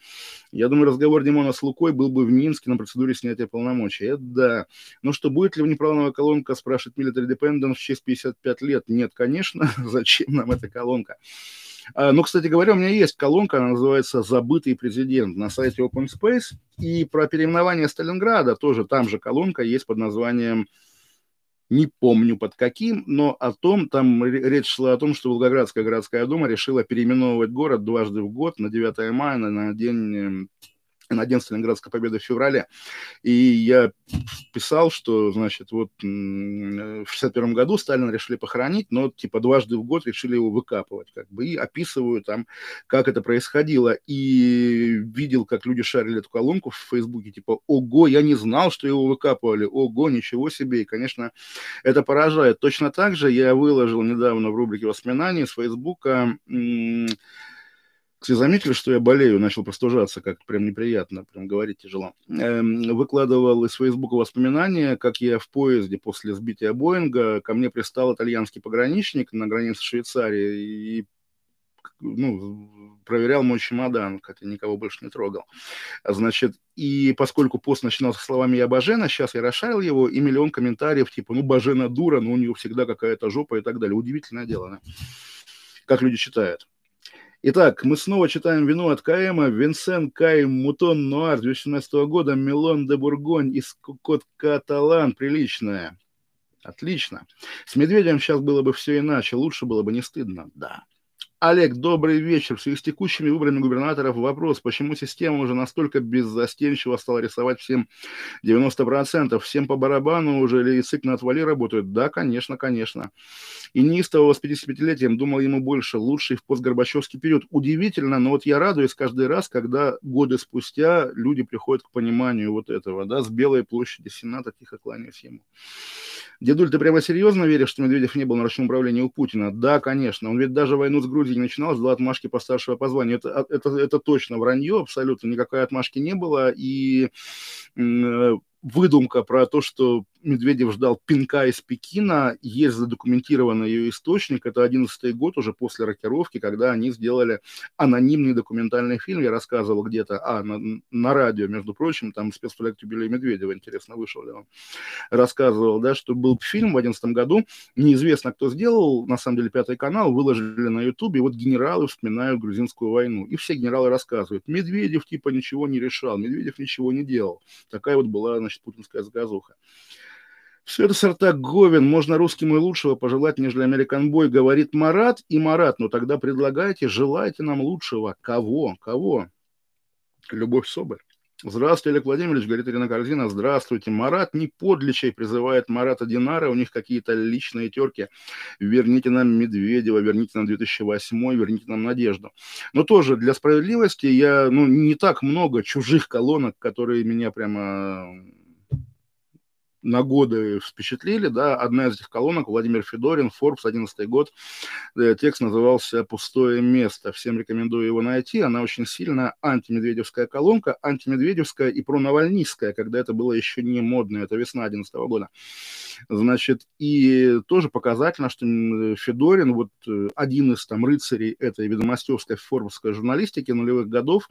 Я думаю, разговор Димона с Лукой был бы в Минске на процедуре снятия полномочий. Это да. Но что, будет ли внеправленная колонка, спрашивает Military Dependent в честь 55 лет? Нет, конечно. Зачем нам эта колонка? А, ну, кстати говоря, у меня есть колонка, она называется «Забытый президент» на сайте Open Space. И про переименование Сталинграда тоже там же колонка есть под названием не помню под каким, но о том, там речь шла о том, что Волгоградская городская дума решила переименовывать город дважды в год на 9 мая, на день на День Сталинградской победы в феврале. И я писал, что, значит, вот в 61 году Сталина решили похоронить, но типа дважды в год решили его выкапывать, как бы, и описываю там, как это происходило. И видел, как люди шарили эту колонку в Фейсбуке, типа, ого, я не знал, что его выкапывали, ого, ничего себе. И, конечно, это поражает. Точно так же я выложил недавно в рубрике воспоминаний с Фейсбука все заметили, что я болею, начал простужаться, как прям неприятно, прям говорить тяжело. Эм, выкладывал из Фейсбука воспоминания, как я в поезде после сбития Боинга, ко мне пристал итальянский пограничник на границе Швейцарии и ну, проверял мой чемодан, хотя никого больше не трогал. Значит, и поскольку пост начинался словами «я Бажена», сейчас я расшарил его, и миллион комментариев типа «ну, Бажена дура, но у нее всегда какая-то жопа» и так далее. Удивительное дело, да? Как люди читают. Итак, мы снова читаем вину от Каэма. Винсен Кай Мутон Нуар 2017 года. Милон де Бургонь из Кот Каталан. Приличная. Отлично. С Медведем сейчас было бы все иначе. Лучше было бы не стыдно. Да. Олег, добрый вечер. В связи с текущими выборами губернаторов вопрос, почему система уже настолько беззастенчиво стала рисовать всем 90%? Всем по барабану уже или язык на отвали работают? Да, конечно, конечно. И неистового с 55-летием думал ему больше, лучший в постгорбачевский период. Удивительно, но вот я радуюсь каждый раз, когда годы спустя люди приходят к пониманию вот этого, да, с Белой площади Сената, тихо кланяюсь ему. Дедуль, ты прямо серьезно веришь, что Медведев не был на ручном управлении у Путина? Да, конечно. Он ведь даже войну с Грузией начинал, ждал отмашки по старшего по званию. Это, а, это, это точно вранье, абсолютно. Никакой отмашки не было. И э, выдумка про то, что Медведев ждал пинка из Пекина, есть задокументированный ее источник, это 11 год уже после рокировки, когда они сделали анонимный документальный фильм, я рассказывал где-то, а, на, на радио, между прочим, там спецпроект юбилей Медведева, интересно, вышел ли он, рассказывал, да, что был фильм в 11 году, неизвестно, кто сделал, на самом деле, Пятый канал, выложили на Ютубе, вот генералы вспоминают грузинскую войну, и все генералы рассказывают, Медведев типа ничего не решал, Медведев ничего не делал, такая вот была, значит, путинская заказуха. Все это сорта Говен, можно русским и лучшего пожелать, нежели американбой, говорит Марат и Марат. Ну тогда предлагайте, желайте нам лучшего. Кого? Кого? Любовь Соболь. Здравствуйте, Олег Владимирович, говорит Ирина Корзина. Здравствуйте. Марат не подличай, призывает Марата Динара. У них какие-то личные терки. Верните нам Медведева, верните нам 2008, верните нам Надежду. Но тоже для справедливости я, ну, не так много чужих колонок, которые меня прямо на годы впечатлили, да, одна из этих колонок, Владимир Федорин, Forbes, 11 год, э, текст назывался «Пустое место», всем рекомендую его найти, она очень сильная, антимедведевская колонка, антимедведевская и пронавальнистская, когда это было еще не модно, это весна 11 года. Значит, и тоже показательно, что Федорин, вот э, один из там рыцарей этой ведомостевской форбовской журналистики нулевых годов,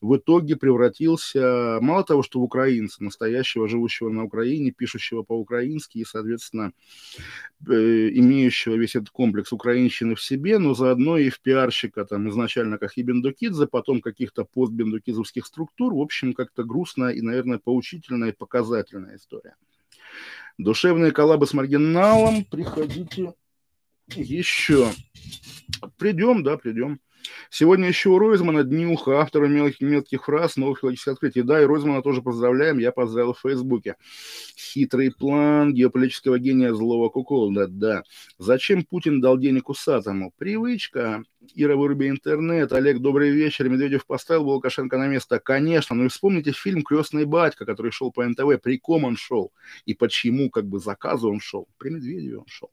в итоге превратился, мало того, что в украинца, настоящего, живущего на Украине, пишет пишущего по-украински и, соответственно, э, имеющего весь этот комплекс украинщины в себе, но заодно и в пиарщика, там, изначально как и Бендукидзе, потом каких-то постбендукидзовских структур. В общем, как-то грустная и, наверное, поучительная и показательная история. Душевные коллабы с маргиналом. Приходите еще. Придем, да, придем. Сегодня еще у Ройзмана днюха, автора мелких, мелких фраз, новых филологических открытий. Да, и Ройзмана тоже поздравляем, я поздравил в Фейсбуке. Хитрый план геополитического гения злого куколда, да. Зачем Путин дал денег усатому? Привычка. Ира, выруби интернет. Олег, добрый вечер. Медведев поставил Лукашенко на место. Конечно, ну и вспомните фильм «Крестный батька», который шел по НТВ. При ком он шел? И почему как бы заказу он шел? При Медведеве он шел.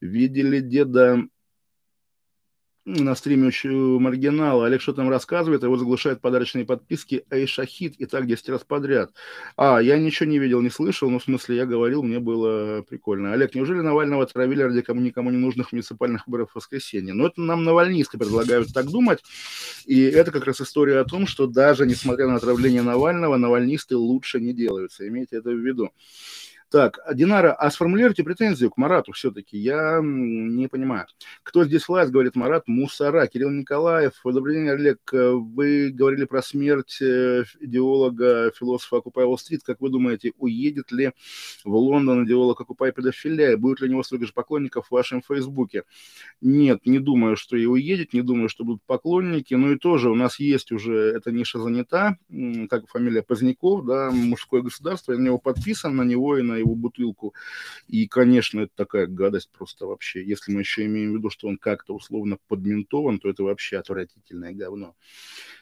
Видели деда на стриме у маргинала. Олег что там рассказывает, его заглушают подарочные подписки Эй Шахид и так 10 раз подряд. А, я ничего не видел, не слышал, но в смысле я говорил, мне было прикольно. Олег, неужели Навального отравили ради кому никому не нужных муниципальных выборов в воскресенье? Но ну, это нам навальнисты предлагают так думать. И это как раз история о том, что даже несмотря на отравление Навального, навальнисты лучше не делаются. Имейте это в виду. Так, Динара, а сформулируйте претензию к Марату все-таки. Я не понимаю. Кто здесь власть, говорит Марат, мусора. Кирилл Николаев, добрый день, Олег. Вы говорили про смерть э, идеолога, философа Окупай Уолл-стрит. Как вы думаете, уедет ли в Лондон идеолог Окупай педофилия? Будет ли у него столько же поклонников в вашем Фейсбуке? Нет, не думаю, что и уедет, не думаю, что будут поклонники. Ну и тоже у нас есть уже эта ниша занята, как фамилия Поздняков, да, мужское государство, я на него подписан, на него и на его бутылку. И, конечно, это такая гадость просто вообще. Если мы еще имеем в виду, что он как-то условно подментован, то это вообще отвратительное говно.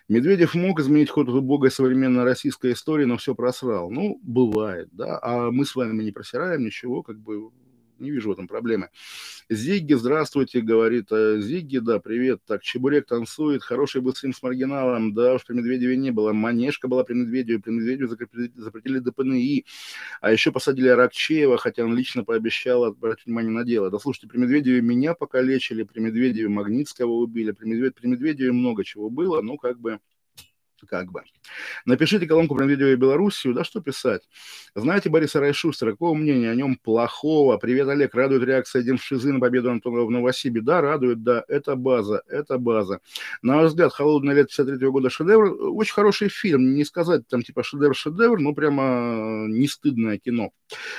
Медведев мог изменить ход убогой современной российской истории, но все просрал. Ну, бывает, да. А мы с вами не просираем ничего, как бы не вижу в этом проблемы. Зигги, здравствуйте, говорит э, Зигги, да, привет. Так, Чебурек танцует, хороший был стрим с маргиналом, да, уж при Медведеве не было. Манежка была при Медведеве, при Медведеве запретили, запретили ДПНИ, а еще посадили Аракчеева, хотя он лично пообещал обратить внимание на дело. Да, слушайте, при Медведеве меня покалечили, при Медведеве Магнитского убили, при, Медвед... при Медведеве много чего было, ну, как бы как бы. Напишите колонку про видео и Белоруссию, да что писать. Знаете Бориса Райшустера, какого мнения о нем плохого? Привет, Олег, радует реакция Демшизы на победу Антонова в Новосибе? Да, радует, да, это база, это база. На ваш взгляд, «Холодное лето» 53 года шедевр, очень хороший фильм, не сказать там типа шедевр-шедевр, но прямо не стыдное кино.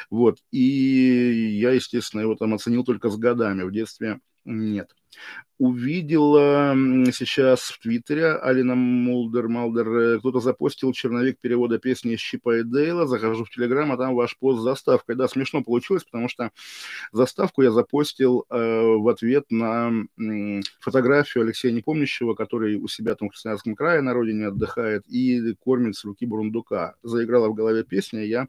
Вот, и я, естественно, его там оценил только с годами, в детстве нет увидела сейчас в Твиттере Алина Мулдер, Малдер, э, кто-то запостил черновик перевода песни из Чипа и Дейла, захожу в Телеграм, а там ваш пост с заставкой. Да, смешно получилось, потому что заставку я запостил э, в ответ на э, фотографию Алексея Непомнящего, который у себя там в Красноярском крае на родине отдыхает и кормит с руки бурундука. Заиграла в голове песня, я,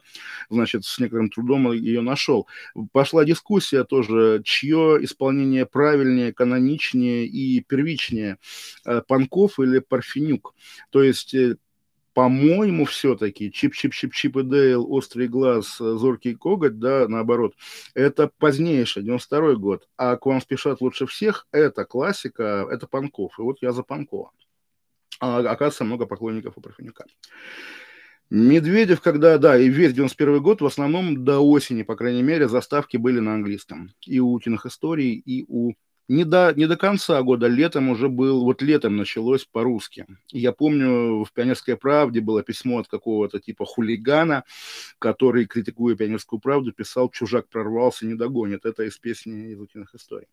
значит, с некоторым трудом ее нашел. Пошла дискуссия тоже, чье исполнение правильнее, каноничнее, вторичнее и первичнее, э, Панков или Парфенюк. То есть э, по-моему, все-таки чип-чип-чип-чип и Дейл, острый глаз, э, зоркий коготь, да, наоборот, это позднейший, 92 год. А к вам спешат лучше всех, это классика, это Панков. И вот я за Панкова. А, оказывается, много поклонников у Парфенюка. Медведев, когда, да, и весь 91 год, в основном до осени, по крайней мере, заставки были на английском. И у утиных историй, и у не до, не до конца года, летом уже был, вот летом началось по-русски. Я помню, в «Пионерской правде» было письмо от какого-то типа хулигана, который, критикуя «Пионерскую правду», писал «Чужак прорвался, не догонит». Это из песни из утиных историй.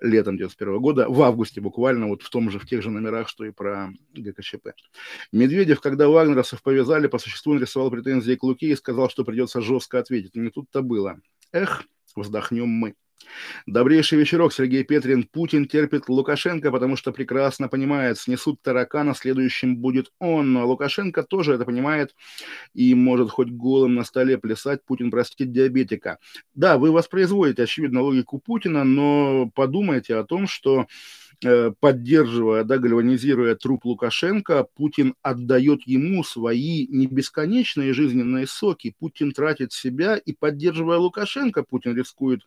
Летом 91 года, в августе буквально, вот в том же, в тех же номерах, что и про ГКЧП. Медведев, когда вагнеровцев повязали, по существу нарисовал претензии к Луке и сказал, что придется жестко ответить. Не тут-то было. Эх, вздохнем мы. Добрейший вечерок, Сергей Петрин. Путин терпит Лукашенко, потому что прекрасно понимает, снесут таракана, следующим будет он. Но Лукашенко тоже это понимает и может хоть голым на столе плясать. Путин простит диабетика. Да, вы воспроизводите, очевидно, логику Путина, но подумайте о том, что поддерживая, да, гальванизируя труп Лукашенко, Путин отдает ему свои не бесконечные жизненные соки. Путин тратит себя, и поддерживая Лукашенко, Путин рискует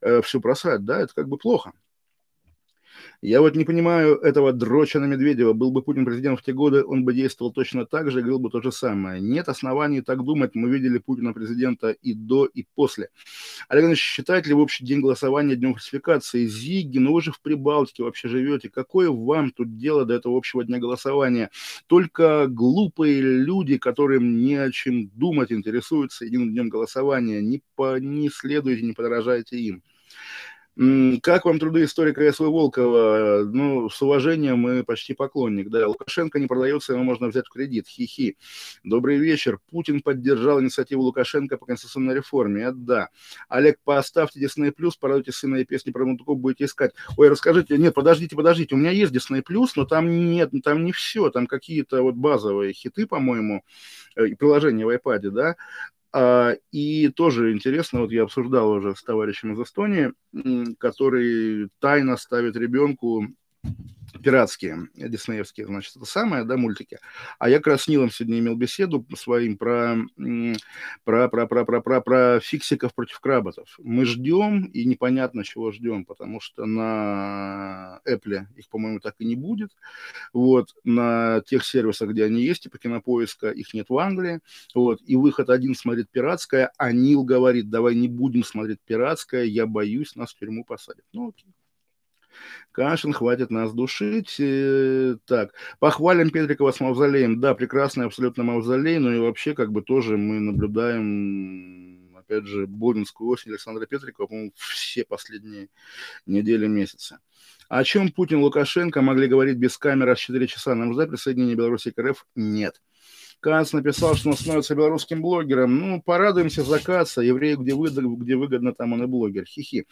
э, все просрать, да, это как бы плохо. Я вот не понимаю этого дроча на Медведева. Был бы Путин президентом в те годы, он бы действовал точно так же, говорил бы то же самое. Нет оснований так думать. Мы видели Путина президента и до, и после. Олег Ильич, считаете ли вы общий день голосования днем фальсификации? Зиги, ну вы же в Прибалтике вообще живете. Какое вам тут дело до этого общего дня голосования? Только глупые люди, которым не о чем думать, интересуются единым днем голосования. Не, по, не следуйте, не подражайте им. Как вам труды историка С.В. Волкова? Ну, с уважением мы почти поклонник. Да, Лукашенко не продается, его можно взять в кредит. Хи-хи. Добрый вечер. Путин поддержал инициативу Лукашенко по конституционной реформе. Это да. Олег, поставьте Disney+, порадуйте сына и песни про Мутуков, будете искать. Ой, расскажите. Нет, подождите, подождите. У меня есть Disney+, но там нет, там не все. Там какие-то вот базовые хиты, по-моему, э, и приложения в iPad, да. А, и тоже интересно, вот я обсуждал уже с товарищем из Эстонии, который тайно ставит ребенку пиратские, диснеевские, значит, это самое, да, мультики. А я как раз с Нилом сегодня имел беседу своим про, про, про, про, про, про, про фиксиков против кработов. Мы ждем, и непонятно, чего ждем, потому что на Apple их, по-моему, так и не будет. Вот, на тех сервисах, где они есть, типа кинопоиска, их нет в Англии. Вот, и выход один смотрит пиратское, а Нил говорит, давай не будем смотреть пиратское, я боюсь, нас в тюрьму посадят. Ну, окей. Кашин, хватит нас душить. Э, так, похвалим Петрикова с мавзолеем. Да, прекрасный абсолютно мавзолей, но и вообще как бы тоже мы наблюдаем, опять же, Бодинскую осень Александра Петрикова, по-моему, все последние недели, месяца. О чем Путин и Лукашенко могли говорить без камеры аж 4 часа? Нам ждать присоединения Беларуси к РФ? Нет. Канц написал, что он становится белорусским блогером. Ну, порадуемся за Каца. Еврею, где, выгодно, где выгодно, там он и блогер. Хихи.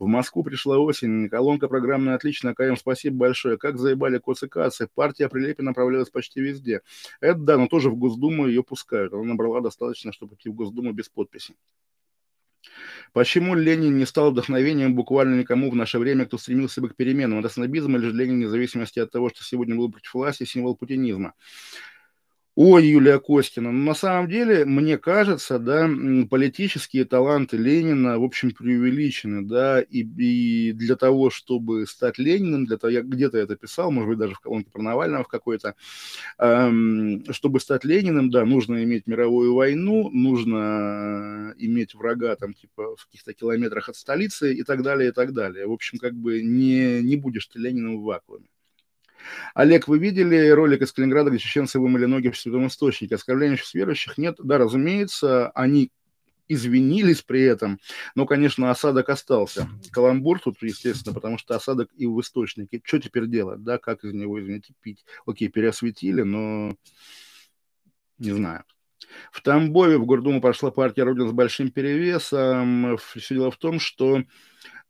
В Москву пришла осень. Колонка программная отличная. Каем, спасибо большое. Как заебали коцы Кацы. Партия Прилепи направлялась почти везде. Это да, но тоже в Госдуму ее пускают. Она набрала достаточно, чтобы идти в Госдуму без подписи. Почему Ленин не стал вдохновением буквально никому в наше время, кто стремился бы к переменам? Это снобизм или же Ленин, вне от того, что сегодня был против власти, символ путинизма? Ой, Юлия Костина. Но ну, на самом деле, мне кажется, да, политические таланты Ленина, в общем, преувеличены, да, и, и для того, чтобы стать Лениным, для того, я где-то это писал, может быть, даже в колонке про Навального в какой-то, эм, чтобы стать Лениным, да, нужно иметь мировую войну, нужно иметь врага там, типа, в каких-то километрах от столицы и так далее, и так далее. В общем, как бы не, не будешь ты Лениным в вакууме. Олег, вы видели ролик из Калининграда, где чеченцы вымыли ноги в святом источнике? Оскорбления верующих нет? Да, разумеется, они извинились при этом, но, конечно, осадок остался. Каламбур тут, естественно, потому что осадок и в источнике. Что теперь делать, да, как из него, извините, пить? Окей, переосветили, но не знаю. В Тамбове в Гордуму прошла партия Родина с большим перевесом. Все дело в том, что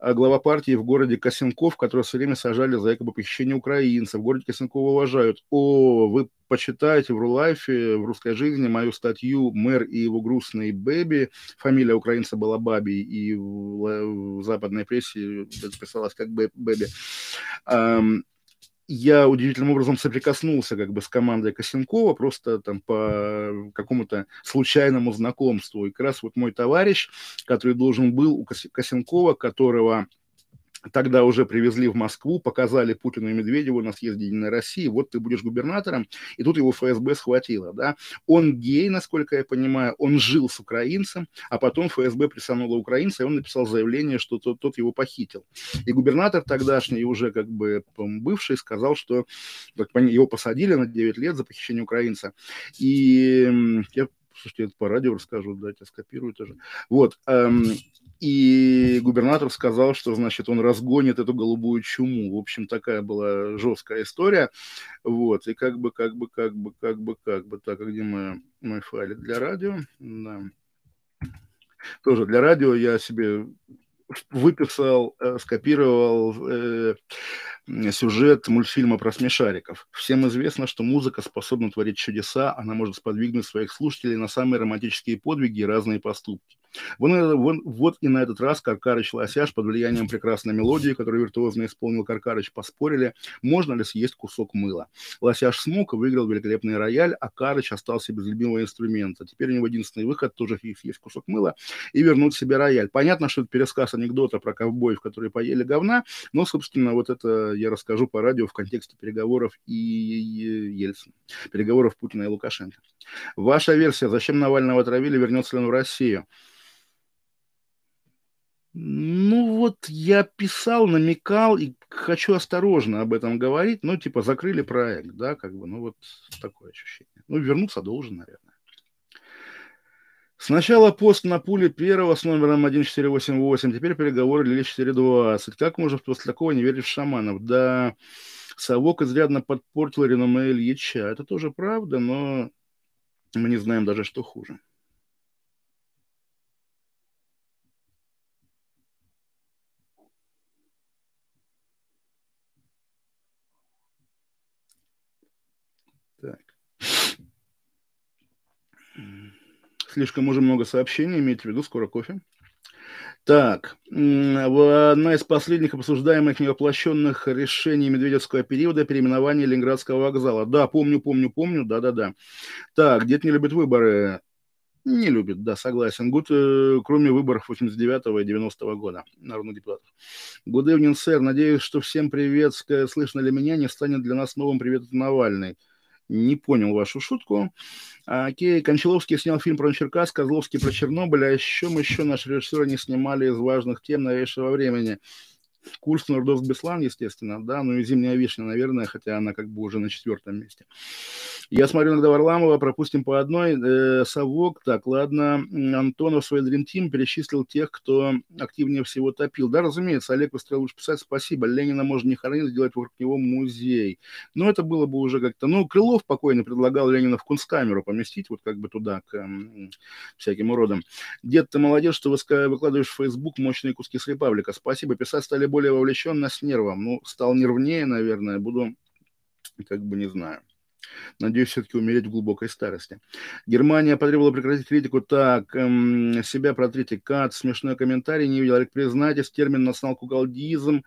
глава партии в городе Косенков, которого все время сажали за якобы похищение украинцев. В городе Косенкова уважают. О, вы почитайте в Рулайфе, в русской жизни мою статью «Мэр и его грустный Бэби». Фамилия украинца была Баби, и в, в западной прессе это писалось как Baby я удивительным образом соприкоснулся как бы с командой Косенкова просто там по какому-то случайному знакомству. И как раз вот мой товарищ, который должен был у Косенкова, которого тогда уже привезли в Москву, показали Путину и Медведеву на съезде Единой России, вот ты будешь губернатором, и тут его ФСБ схватило, да. Он гей, насколько я понимаю, он жил с украинцем, а потом ФСБ присануло украинца, и он написал заявление, что тот, тот его похитил. И губернатор тогдашний, уже как бы бывший, сказал, что его посадили на 9 лет за похищение украинца. И я слушайте, это по радио расскажу, дайте скопирую тоже. Вот, эм, и губернатор сказал, что, значит, он разгонит эту голубую чуму. В общем, такая была жесткая история. Вот, и как бы, как бы, как бы, как бы, как бы, так, а где мой, мой файлик для радио? Да. Тоже для радио я себе выписал, э, скопировал э, сюжет мультфильма про смешариков. Всем известно, что музыка способна творить чудеса, она может сподвигнуть своих слушателей на самые романтические подвиги и разные поступки. Вон, вон, вот и на этот раз Каркарыч Лосяш под влиянием прекрасной мелодии, которую виртуозно исполнил Каркарыч, поспорили, можно ли съесть кусок мыла. Лосяш смог и выиграл великолепный рояль, а Карыч остался без любимого инструмента. Теперь у него единственный выход тоже съесть кусок мыла и вернуть себе рояль. Понятно, что это пересказ анекдота про ковбоев, которые поели говна, но, собственно, вот это я расскажу по радио в контексте переговоров и Ельцина, переговоров Путина и Лукашенко. Ваша версия, зачем Навального отравили, вернется ли он в Россию? Ну вот я писал, намекал и хочу осторожно об этом говорить, ну типа закрыли проект, да, как бы, ну вот такое ощущение. Ну вернуться должен, наверное. Сначала пост на пуле первого с номером 1488, теперь переговоры Лили 420. Как можно после такого не верить в шаманов? Да, совок изрядно подпортил реноме Ильича. Это тоже правда, но мы не знаем даже, что хуже. Слишком уже много сообщений, имейте в виду, скоро кофе. Так, одна из последних обсуждаемых невоплощенных решений Медведевского периода переименование Ленинградского вокзала. Да, помню, помню, помню, да-да-да. Так, дед не любит выборы. Не любит, да, согласен. Гуд, э, кроме выборов 89-го и 90-го года народных депутатов. Good evening, сэр. Надеюсь, что всем привет, слышно ли меня, не станет для нас новым привет Навальный не понял вашу шутку. Окей, Кончаловский снял фильм про Черкас, Козловский про Чернобыль, а еще мы еще наши режиссеры не снимали из важных тем новейшего времени. Курс Нордос Беслан, естественно, да, ну и Зимняя Вишня, наверное, хотя она как бы уже на четвертом месте. Я смотрю иногда Варламова, пропустим по одной. Э, Совок, так, ладно. Антонов свой Dream Team перечислил тех, кто активнее всего топил. Да, разумеется, Олег Выстрел лучше писать спасибо. Ленина можно не хоронить, сделать вокруг него музей. Но это было бы уже как-то... Ну, Крылов покойно предлагал Ленина в кунсткамеру поместить, вот как бы туда, к м, всяким уродам. Дед, ты молодец, что выкладываешь в Facebook мощные куски с Репаблика. Спасибо. Писать стали более вовлеченно с нервом. Ну, стал нервнее, наверное. Буду, как бы, не знаю. Надеюсь, все-таки умереть в глубокой старости. Германия потребовала прекратить критику. Так, эм, себя протрите. Кат, смешной комментарий. Не видел. Олег, признайтесь, термин национал-куколдизм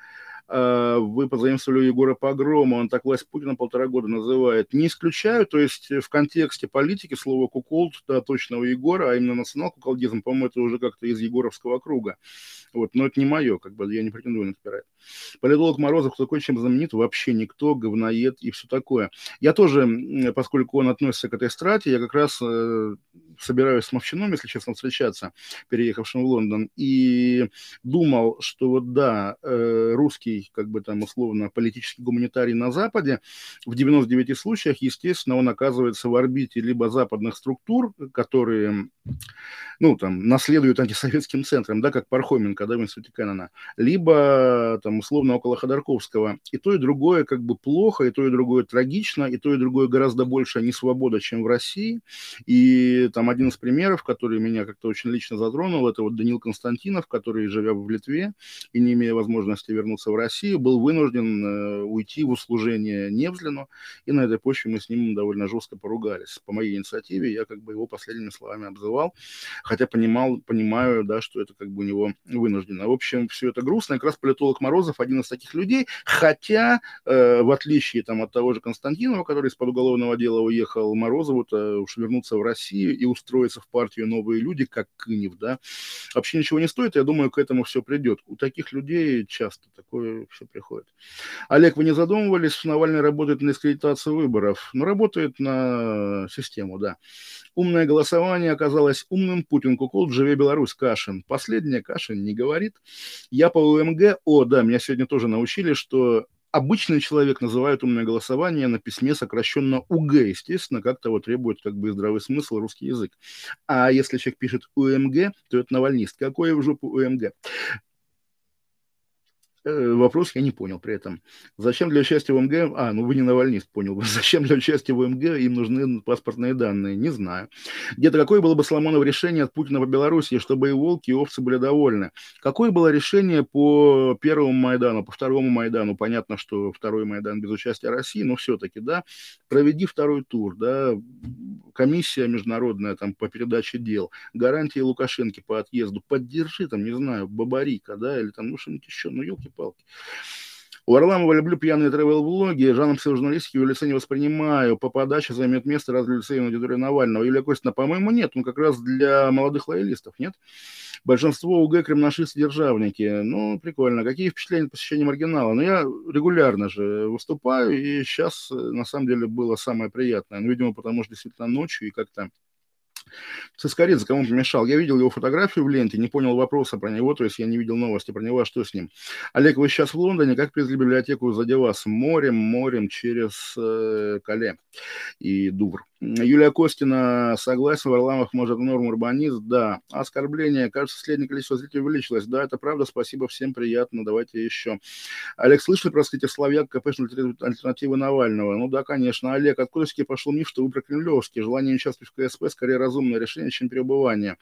вы позаимствовали Егора Погрома, он так власть Путина полтора года называет. Не исключаю, то есть в контексте политики слово куколд, да, точного Егора, а именно национал-куколдизм, по-моему, это уже как-то из Егоровского круга. Вот, но это не мое, как бы я не претендую на это Политолог Морозов, кто такой, чем знаменит, вообще никто, говноед и все такое. Я тоже, поскольку он относится к этой страте, я как раз э, собираюсь с Мовчином, если честно, встречаться, переехавшим в Лондон, и думал, что вот да, э, русский, как бы там условно, политический гуманитарий на Западе, в 99 случаях, естественно, он оказывается в орбите либо западных структур, которые ну, там, наследуют антисоветским центрам, да, как Пархоменко, да, в институте Кеннона, либо, там, условно, около Ходорковского. И то, и другое как бы плохо, и то, и другое трагично, и то, и другое гораздо больше несвобода, чем в России. И там один из примеров, который меня как-то очень лично затронул, это вот Данил Константинов, который, живя в Литве и не имея возможности вернуться в Россию, был вынужден э, уйти в услужение Невзлину, и на этой почве мы с ним довольно жестко поругались. По моей инициативе я как бы его последними словами обзывал. Хотя понимал, понимаю, да, что это как бы у него вынуждено. В общем, все это грустно. И как раз политолог Морозов один из таких людей, хотя, э, в отличие там, от того же Константинова, который из-под уголовного дела уехал, Морозову-то уж вернуться в Россию и устроиться в партию «Новые люди», как Кынев, да, вообще ничего не стоит. Я думаю, к этому все придет. У таких людей часто такое все приходит. Олег, вы не задумывались, что Навальный работает на дискредитацию выборов? Ну, работает на систему, да. Умное голосование оказалось умным. Путин кукол, живе Беларусь, Кашин. Последняя Кашин не говорит. Я по УМГ, о, да, меня сегодня тоже научили, что обычный человек называет умное голосование на письме сокращенно УГ, естественно, как того требует как бы здравый смысл русский язык. А если человек пишет УМГ, то это навальнист. Какой в жопу УМГ? Э, вопрос я не понял при этом. Зачем для участия в МГ... А, ну вы не навальнист, понял. Зачем для участия в МГ им нужны паспортные данные? Не знаю. Где-то какое было бы Соломонов решение от Путина по Беларуси, чтобы и волки, и овцы были довольны? Какое было решение по первому Майдану, по второму Майдану? Понятно, что второй Майдан без участия России, но все-таки, да, проведи второй тур, да, комиссия международная там по передаче дел, гарантии Лукашенко по отъезду, поддержи там, не знаю, Бабарика, да, или там, ну, что-нибудь еще, ну, елки елки-палки. У Варламова люблю пьяные тревел-влоги, жанр псевдожурналистики в лице не воспринимаю. По подаче займет место разве лицей аудитории Навального. Юлия Костина, по-моему, нет. Он как раз для молодых лоялистов, нет? Большинство УГ кремнашисты державники. Ну, прикольно. Какие впечатления от посещения маргинала? Ну, я регулярно же выступаю, и сейчас, на самом деле, было самое приятное. Ну, видимо, потому что действительно ночью и как-то Цискоридзе кому помешал? Я видел его фотографию в ленте, не понял вопроса про него, то есть я не видел новости про него, а что с ним? Олег, вы сейчас в Лондоне, как привезли библиотеку за вас? Морем, морем через э, Кале и Дувр. Юлия Костина, согласен, Варламов может норм урбанизм, да. Оскорбление, кажется, среднее количество зрителей увеличилось. Да, это правда, спасибо, всем приятно, давайте еще. Олег, слышали про скрытие Славяк, КПшной альтернативы Навального? Ну да, конечно. Олег, откуда все пошел миф, что вы про Кремлевский? Желание участвовать в КСП скорее разумное решение, чем перебывание.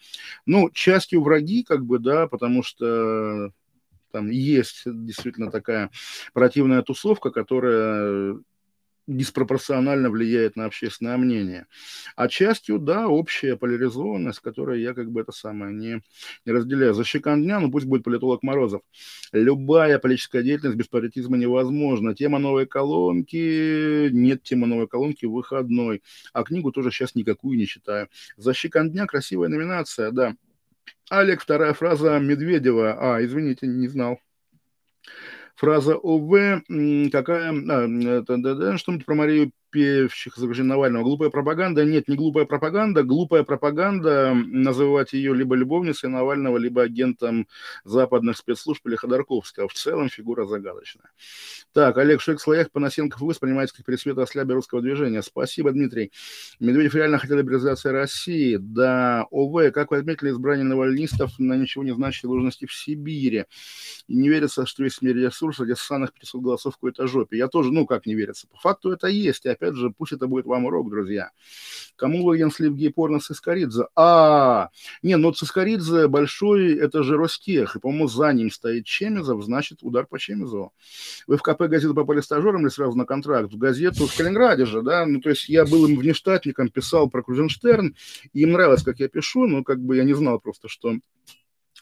Ну, частью враги, как бы, да, потому что там есть действительно такая противная тусовка, которая диспропорционально влияет на общественное мнение. А частью, да, общая поляризованность, которую я как бы это самое не, не разделяю. За щекан дня, ну пусть будет политолог Морозов. Любая политическая деятельность без паритизма невозможна. Тема новой колонки, нет темы новой колонки, выходной. А книгу тоже сейчас никакую не читаю. За щекан дня красивая номинация, да. Олег, вторая фраза Медведева. А, извините, не знал фраза ОВ, какая, а, что-нибудь про Марию певчих изображений Навального. Глупая пропаганда? Нет, не глупая пропаганда. Глупая пропаганда называть ее либо любовницей Навального, либо агентом западных спецслужб или Ходорковского. В целом фигура загадочная. Так, Олег Шек, Слоях, Панасенков, вы воспринимаете как пересвет ослябя русского движения. Спасибо, Дмитрий. Медведев реально хотел либерализации России. Да, ОВ, как вы отметили, избрание навальнистов на ничего не значащей должности в Сибири. И не верится, что весь мир ресурс, где ссаных 500 голосов в какой-то жопе. Я тоже, ну как не верится. По факту это есть опять же, пусть это будет вам урок, друзья. Кому выгоден слив гей-порно Цискоридзе? А, не, ну Цискоридзе большой, это же Ростех, и, по-моему, за ним стоит Чемезов, значит, удар по Чемезову. Вы в КП газету попали стажером или сразу на контракт? В газету в Калининграде же, да? Ну, то есть я был им внештатником, писал про Крузенштерн, им нравилось, как я пишу, но как бы я не знал просто, что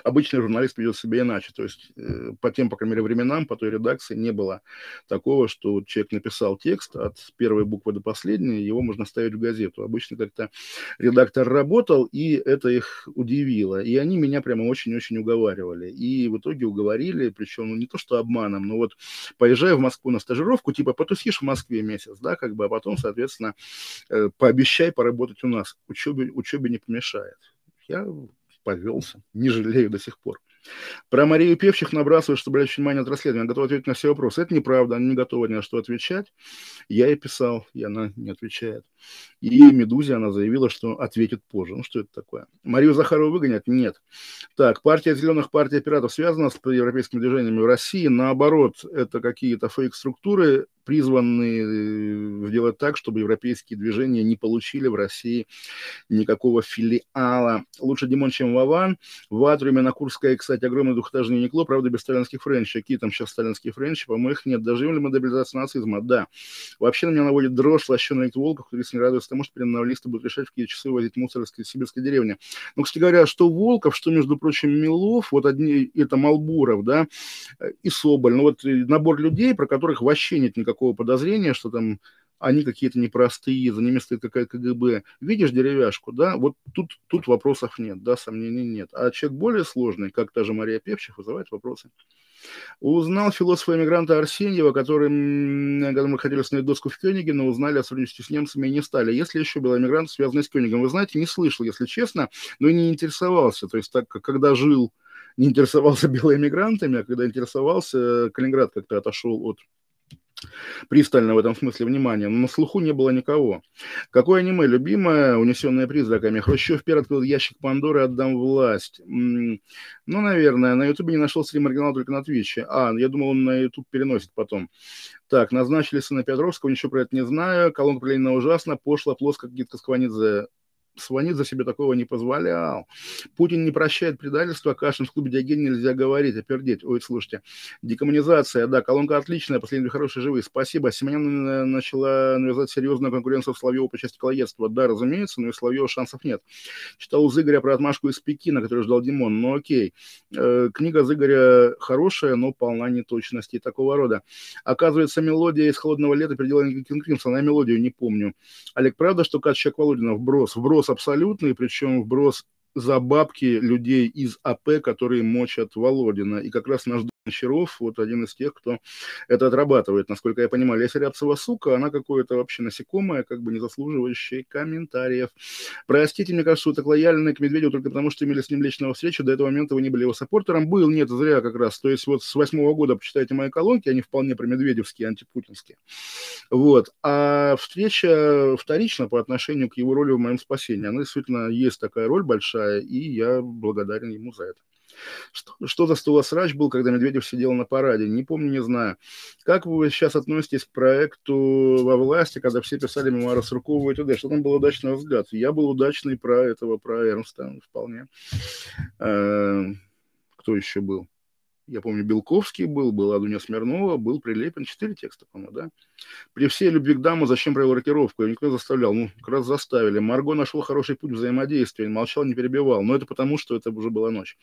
обычный журналист ведет себя иначе. То есть э, по тем, по крайней мере, временам, по той редакции не было такого, что человек написал текст от первой буквы до последней, его можно ставить в газету. Обычно как-то редактор работал, и это их удивило. И они меня прямо очень-очень уговаривали. И в итоге уговорили, причем ну, не то, что обманом, но вот поезжая в Москву на стажировку, типа потусишь в Москве месяц, да, как бы, а потом, соответственно, э, пообещай поработать у нас. Учебе, учебе не помешает. Я повелся, не жалею до сих пор. Про Марию Певчих набрасывают, чтобы привлечь внимание от расследования. Она ответить на все вопросы. Это неправда, она не готова ни на что отвечать. Я ей писал, и она не отвечает. И Медузе она заявила, что ответит позже. Ну, что это такое? Марию Захарову выгонят? Нет. Так, партия зеленых, партия пиратов связана с европейскими движениями в России. Наоборот, это какие-то фейк-структуры, призваны сделать так, чтобы европейские движения не получили в России никакого филиала. Лучше Димон, чем Вован. В Атриуме на Курской, кстати, огромный двухэтажный Никло, правда, без сталинских френчей. Какие там сейчас сталинские френчи? По-моему, их нет. Доживем ли мы до мобилизации нацизма? Да. Вообще на меня наводит дрожь лощеный Волков, который не радуется тому, что переналивисты будут решать, в какие часы возить мусор из сибирской деревни. Ну, кстати говоря, что Волков, что, между прочим, Милов, вот одни, это Малбуров, да, и Соболь, ну вот набор людей, про которых вообще нет никакого подозрения, что там они какие-то непростые, за ними стоит какая-то КГБ. Видишь деревяшку, да, вот тут, тут вопросов нет, да, сомнений нет. А человек более сложный, как та же Мария Певчих, вызывает вопросы. Узнал философа-эмигранта Арсеньева, который, когда мы хотели снять доску в Кёниге, но узнали о сотрудничестве с немцами и не стали. Если еще был эмигрант, связанный с Кёнигом, вы знаете, не слышал, если честно, но и не интересовался. То есть так, когда жил, не интересовался белоэмигрантами, а когда интересовался, Калининград как-то отошел от пристально в этом смысле внимания, но на слуху не было никого. Какое аниме любимое, унесенное призраками? Хрущев первый открыл ящик Пандоры, отдам власть. Ну, наверное, на Ютубе не нашел стрим оригинала только на Твиче. А, я думал, он на Ютуб переносит потом. Так, назначили сына Петровского, ничего про это не знаю. Колонка Ленина ужасно, пошло, плоско, Гитка Скванидзе Сванидзе себе такого не позволял. Путин не прощает предательства, Кашин в клубе Диоген нельзя говорить, опердеть. Ой, слушайте, декоммунизация, да, колонка отличная, последние хорошие живые, спасибо. Семенян начала навязать серьезную конкуренцию Соловьеву по части колоедства. Да, разумеется, но и Соловьева шансов нет. Читал у Зыгоря про отмашку из Пекина, который ждал Димон, но окей. Э, книга Зыгоря хорошая, но полна неточностей такого рода. Оказывается, мелодия из «Холодного лета» переделана Кинг Кримсон, я мелодию не помню. Олег, правда, что Катчак Володина вброс? Вброс вброс абсолютный, причем вброс за бабки людей из АП, которые мочат Володина. И как раз наш Гончаров, вот один из тех, кто это отрабатывает. Насколько я понимаю, Леся Рябцева сука, она какое-то вообще насекомое, как бы не заслуживающее комментариев. Простите, мне кажется, вы так лояльны к Медведеву только потому, что имели с ним личную встречу. До этого момента вы не были его саппортером. Был, нет, зря как раз. То есть вот с восьмого года почитайте мои колонки, они вполне промедведевские, антипутинские. Вот. А встреча вторична по отношению к его роли в моем спасении. Она действительно есть такая роль большая, и я благодарен ему за это. Что, что за стулосрач был, когда Медведев сидел на параде? Не помню, не знаю. Как вы сейчас относитесь к проекту во власти, когда все писали мемуары Суркова и т.д.? Что там был удачный взгляд? Я был удачный про этого, про Эрнста вполне. Э, кто еще был? Я помню, Белковский был, была Дуня Смирнова, был Прилепин, четыре текста, по-моему, да? При всей любви к даму зачем провел рокировку? Его никто заставлял. Ну, как раз заставили. Марго нашел хороший путь взаимодействия, молчал, не перебивал. Но это потому, что это уже была ночь.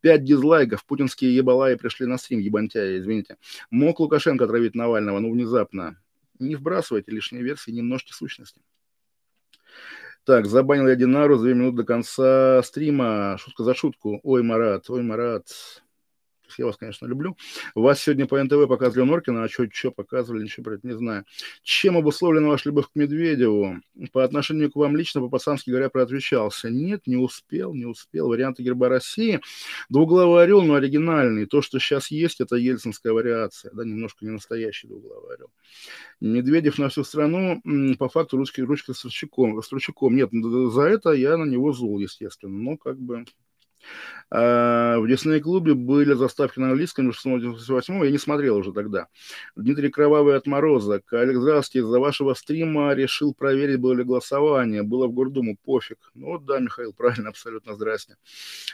Пять дизлайков. Путинские ебалаи пришли на стрим, ебантяи, извините. Мог Лукашенко отравить Навального, ну, внезапно. Не вбрасывайте лишние версии, не множьте сущности. Так, забанил я Динару за две минуты до конца стрима. Шутка за шутку. Ой, Марат, ой, Марат я вас, конечно, люблю. Вас сегодня по НТВ показывали Норкина, а что, что показывали, ничего про это не знаю. Чем обусловлена ваша любовь к Медведеву? По отношению к вам лично, по-пацански говоря, проотвечался. Нет, не успел, не успел. Варианты герба России. Двуглавый орел, но оригинальный. То, что сейчас есть, это ельцинская вариация, да, немножко не настоящий двуглавый орел. Медведев на всю страну, по факту, ручкой, ручкой с. Стручаком. Нет, за это я на него зол, естественно. Но как бы в Дисней-клубе были заставки на английском 698 я не смотрел уже тогда. Дмитрий Кровавый отморозок. Олег, здравствуйте, из-за вашего стрима решил проверить, было ли голосование. Было в Гордуму, пофиг. Ну да, Михаил, правильно, абсолютно, здрасте.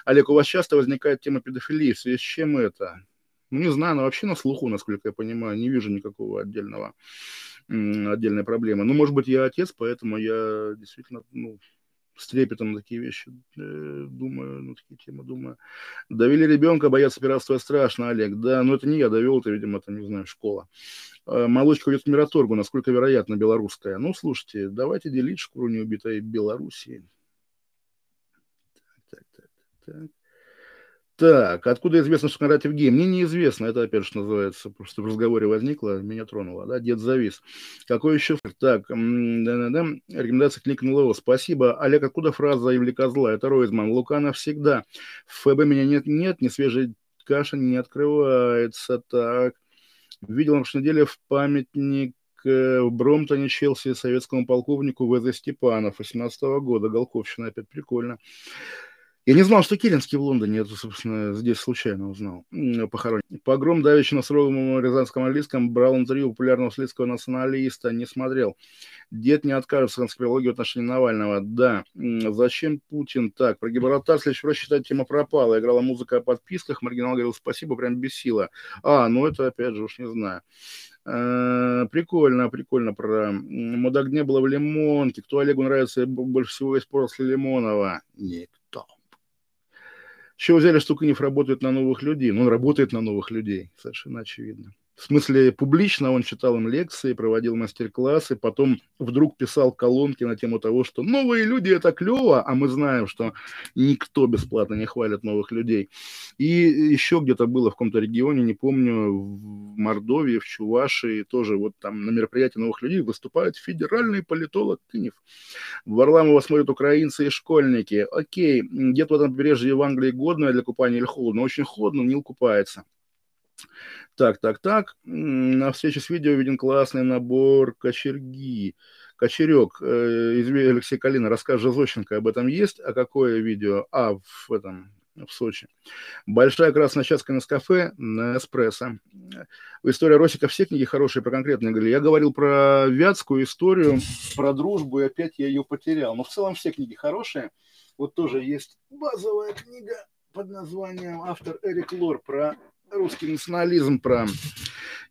Олег, у вас часто возникает тема педофилии, в связи с чем это? Ну, не знаю, но вообще на слуху, насколько я понимаю, не вижу никакого отдельного отдельной проблемы. Ну, может быть, я отец, поэтому я действительно, ну, с трепетом на такие вещи э, думаю, ну, такие темы думаю. Довели ребенка, бояться пиратства страшно, Олег. Да, но это не я довел, это, видимо, это, не знаю, школа. Э, молочка идет к Мираторгу, насколько вероятно, белорусская. Ну, слушайте, давайте делить шкуру неубитой Белоруссии. Так, так, так, так. Так, откуда известно, что Кондратьев гей? Мне неизвестно, это опять же называется, просто в разговоре возникло, меня тронуло, да, дед завис. Какой еще? Так, да-да-да, рекомендация книг НЛО. Спасибо. Олег, откуда фраза «Явли козла»? Это Ройзман. Лука навсегда. В ФБ меня нет-нет, не свежий каша не открывается. Так, видел на прошлой неделе в памятник э, в Бромтоне, Челси, советскому полковнику В.З. Степанов 18 -го года. Голковщина опять прикольно. Я не знал, что Керенский в Лондоне, это, собственно, здесь случайно узнал. Похоронен. Погром давеча на суровом рязанском английском брал интервью популярного светского националиста, не смотрел. Дед не откажется от конспирологии в отношении Навального. Да. Зачем Путин так? Про Гибралтар следующий раз считать тема пропала. Играла музыка о подписках, маргинал говорил спасибо, прям бесило. А, ну это опять же уж не знаю. Э, прикольно, прикольно про Мудак не было в Лимонке. Кто Олегу нравится больше всего из после Лимонова? Никто. Чего взяли, что Кынев работает на новых людей? Ну, он работает на новых людей, совершенно очевидно. В смысле, публично он читал им лекции, проводил мастер-классы, потом вдруг писал колонки на тему того, что новые люди – это клево, а мы знаем, что никто бесплатно не хвалит новых людей. И еще где-то было в каком-то регионе, не помню, в Мордовии, в Чувашии, тоже вот там на мероприятии новых людей выступает федеральный политолог Кынев. В Варламово смотрят украинцы и школьники. Окей, где-то в этом побережье в Англии годное для купания или холодно? Очень холодно, Нил купается. Так, так, так. На встрече с видео виден классный набор кочерги. Кочерек э, из Алексея Калина. Рассказ Зощенко об этом есть. А какое видео? А, в этом, в Сочи. Большая красная чашка на кафе на эспрессо. История Росика все книги хорошие про конкретные говорили. Я говорил про вятскую историю, про дружбу, и опять я ее потерял. Но в целом все книги хорошие. Вот тоже есть базовая книга под названием автор Эрик Лор про русский национализм, про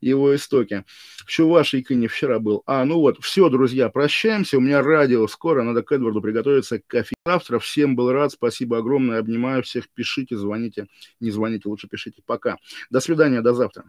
его истоки. В Чувашии не вчера был. А, ну вот, все, друзья, прощаемся. У меня радио скоро, надо к Эдварду приготовиться к кофе завтра. Всем был рад, спасибо огромное, обнимаю всех, пишите, звоните. Не звоните, лучше пишите. Пока. До свидания, до завтра.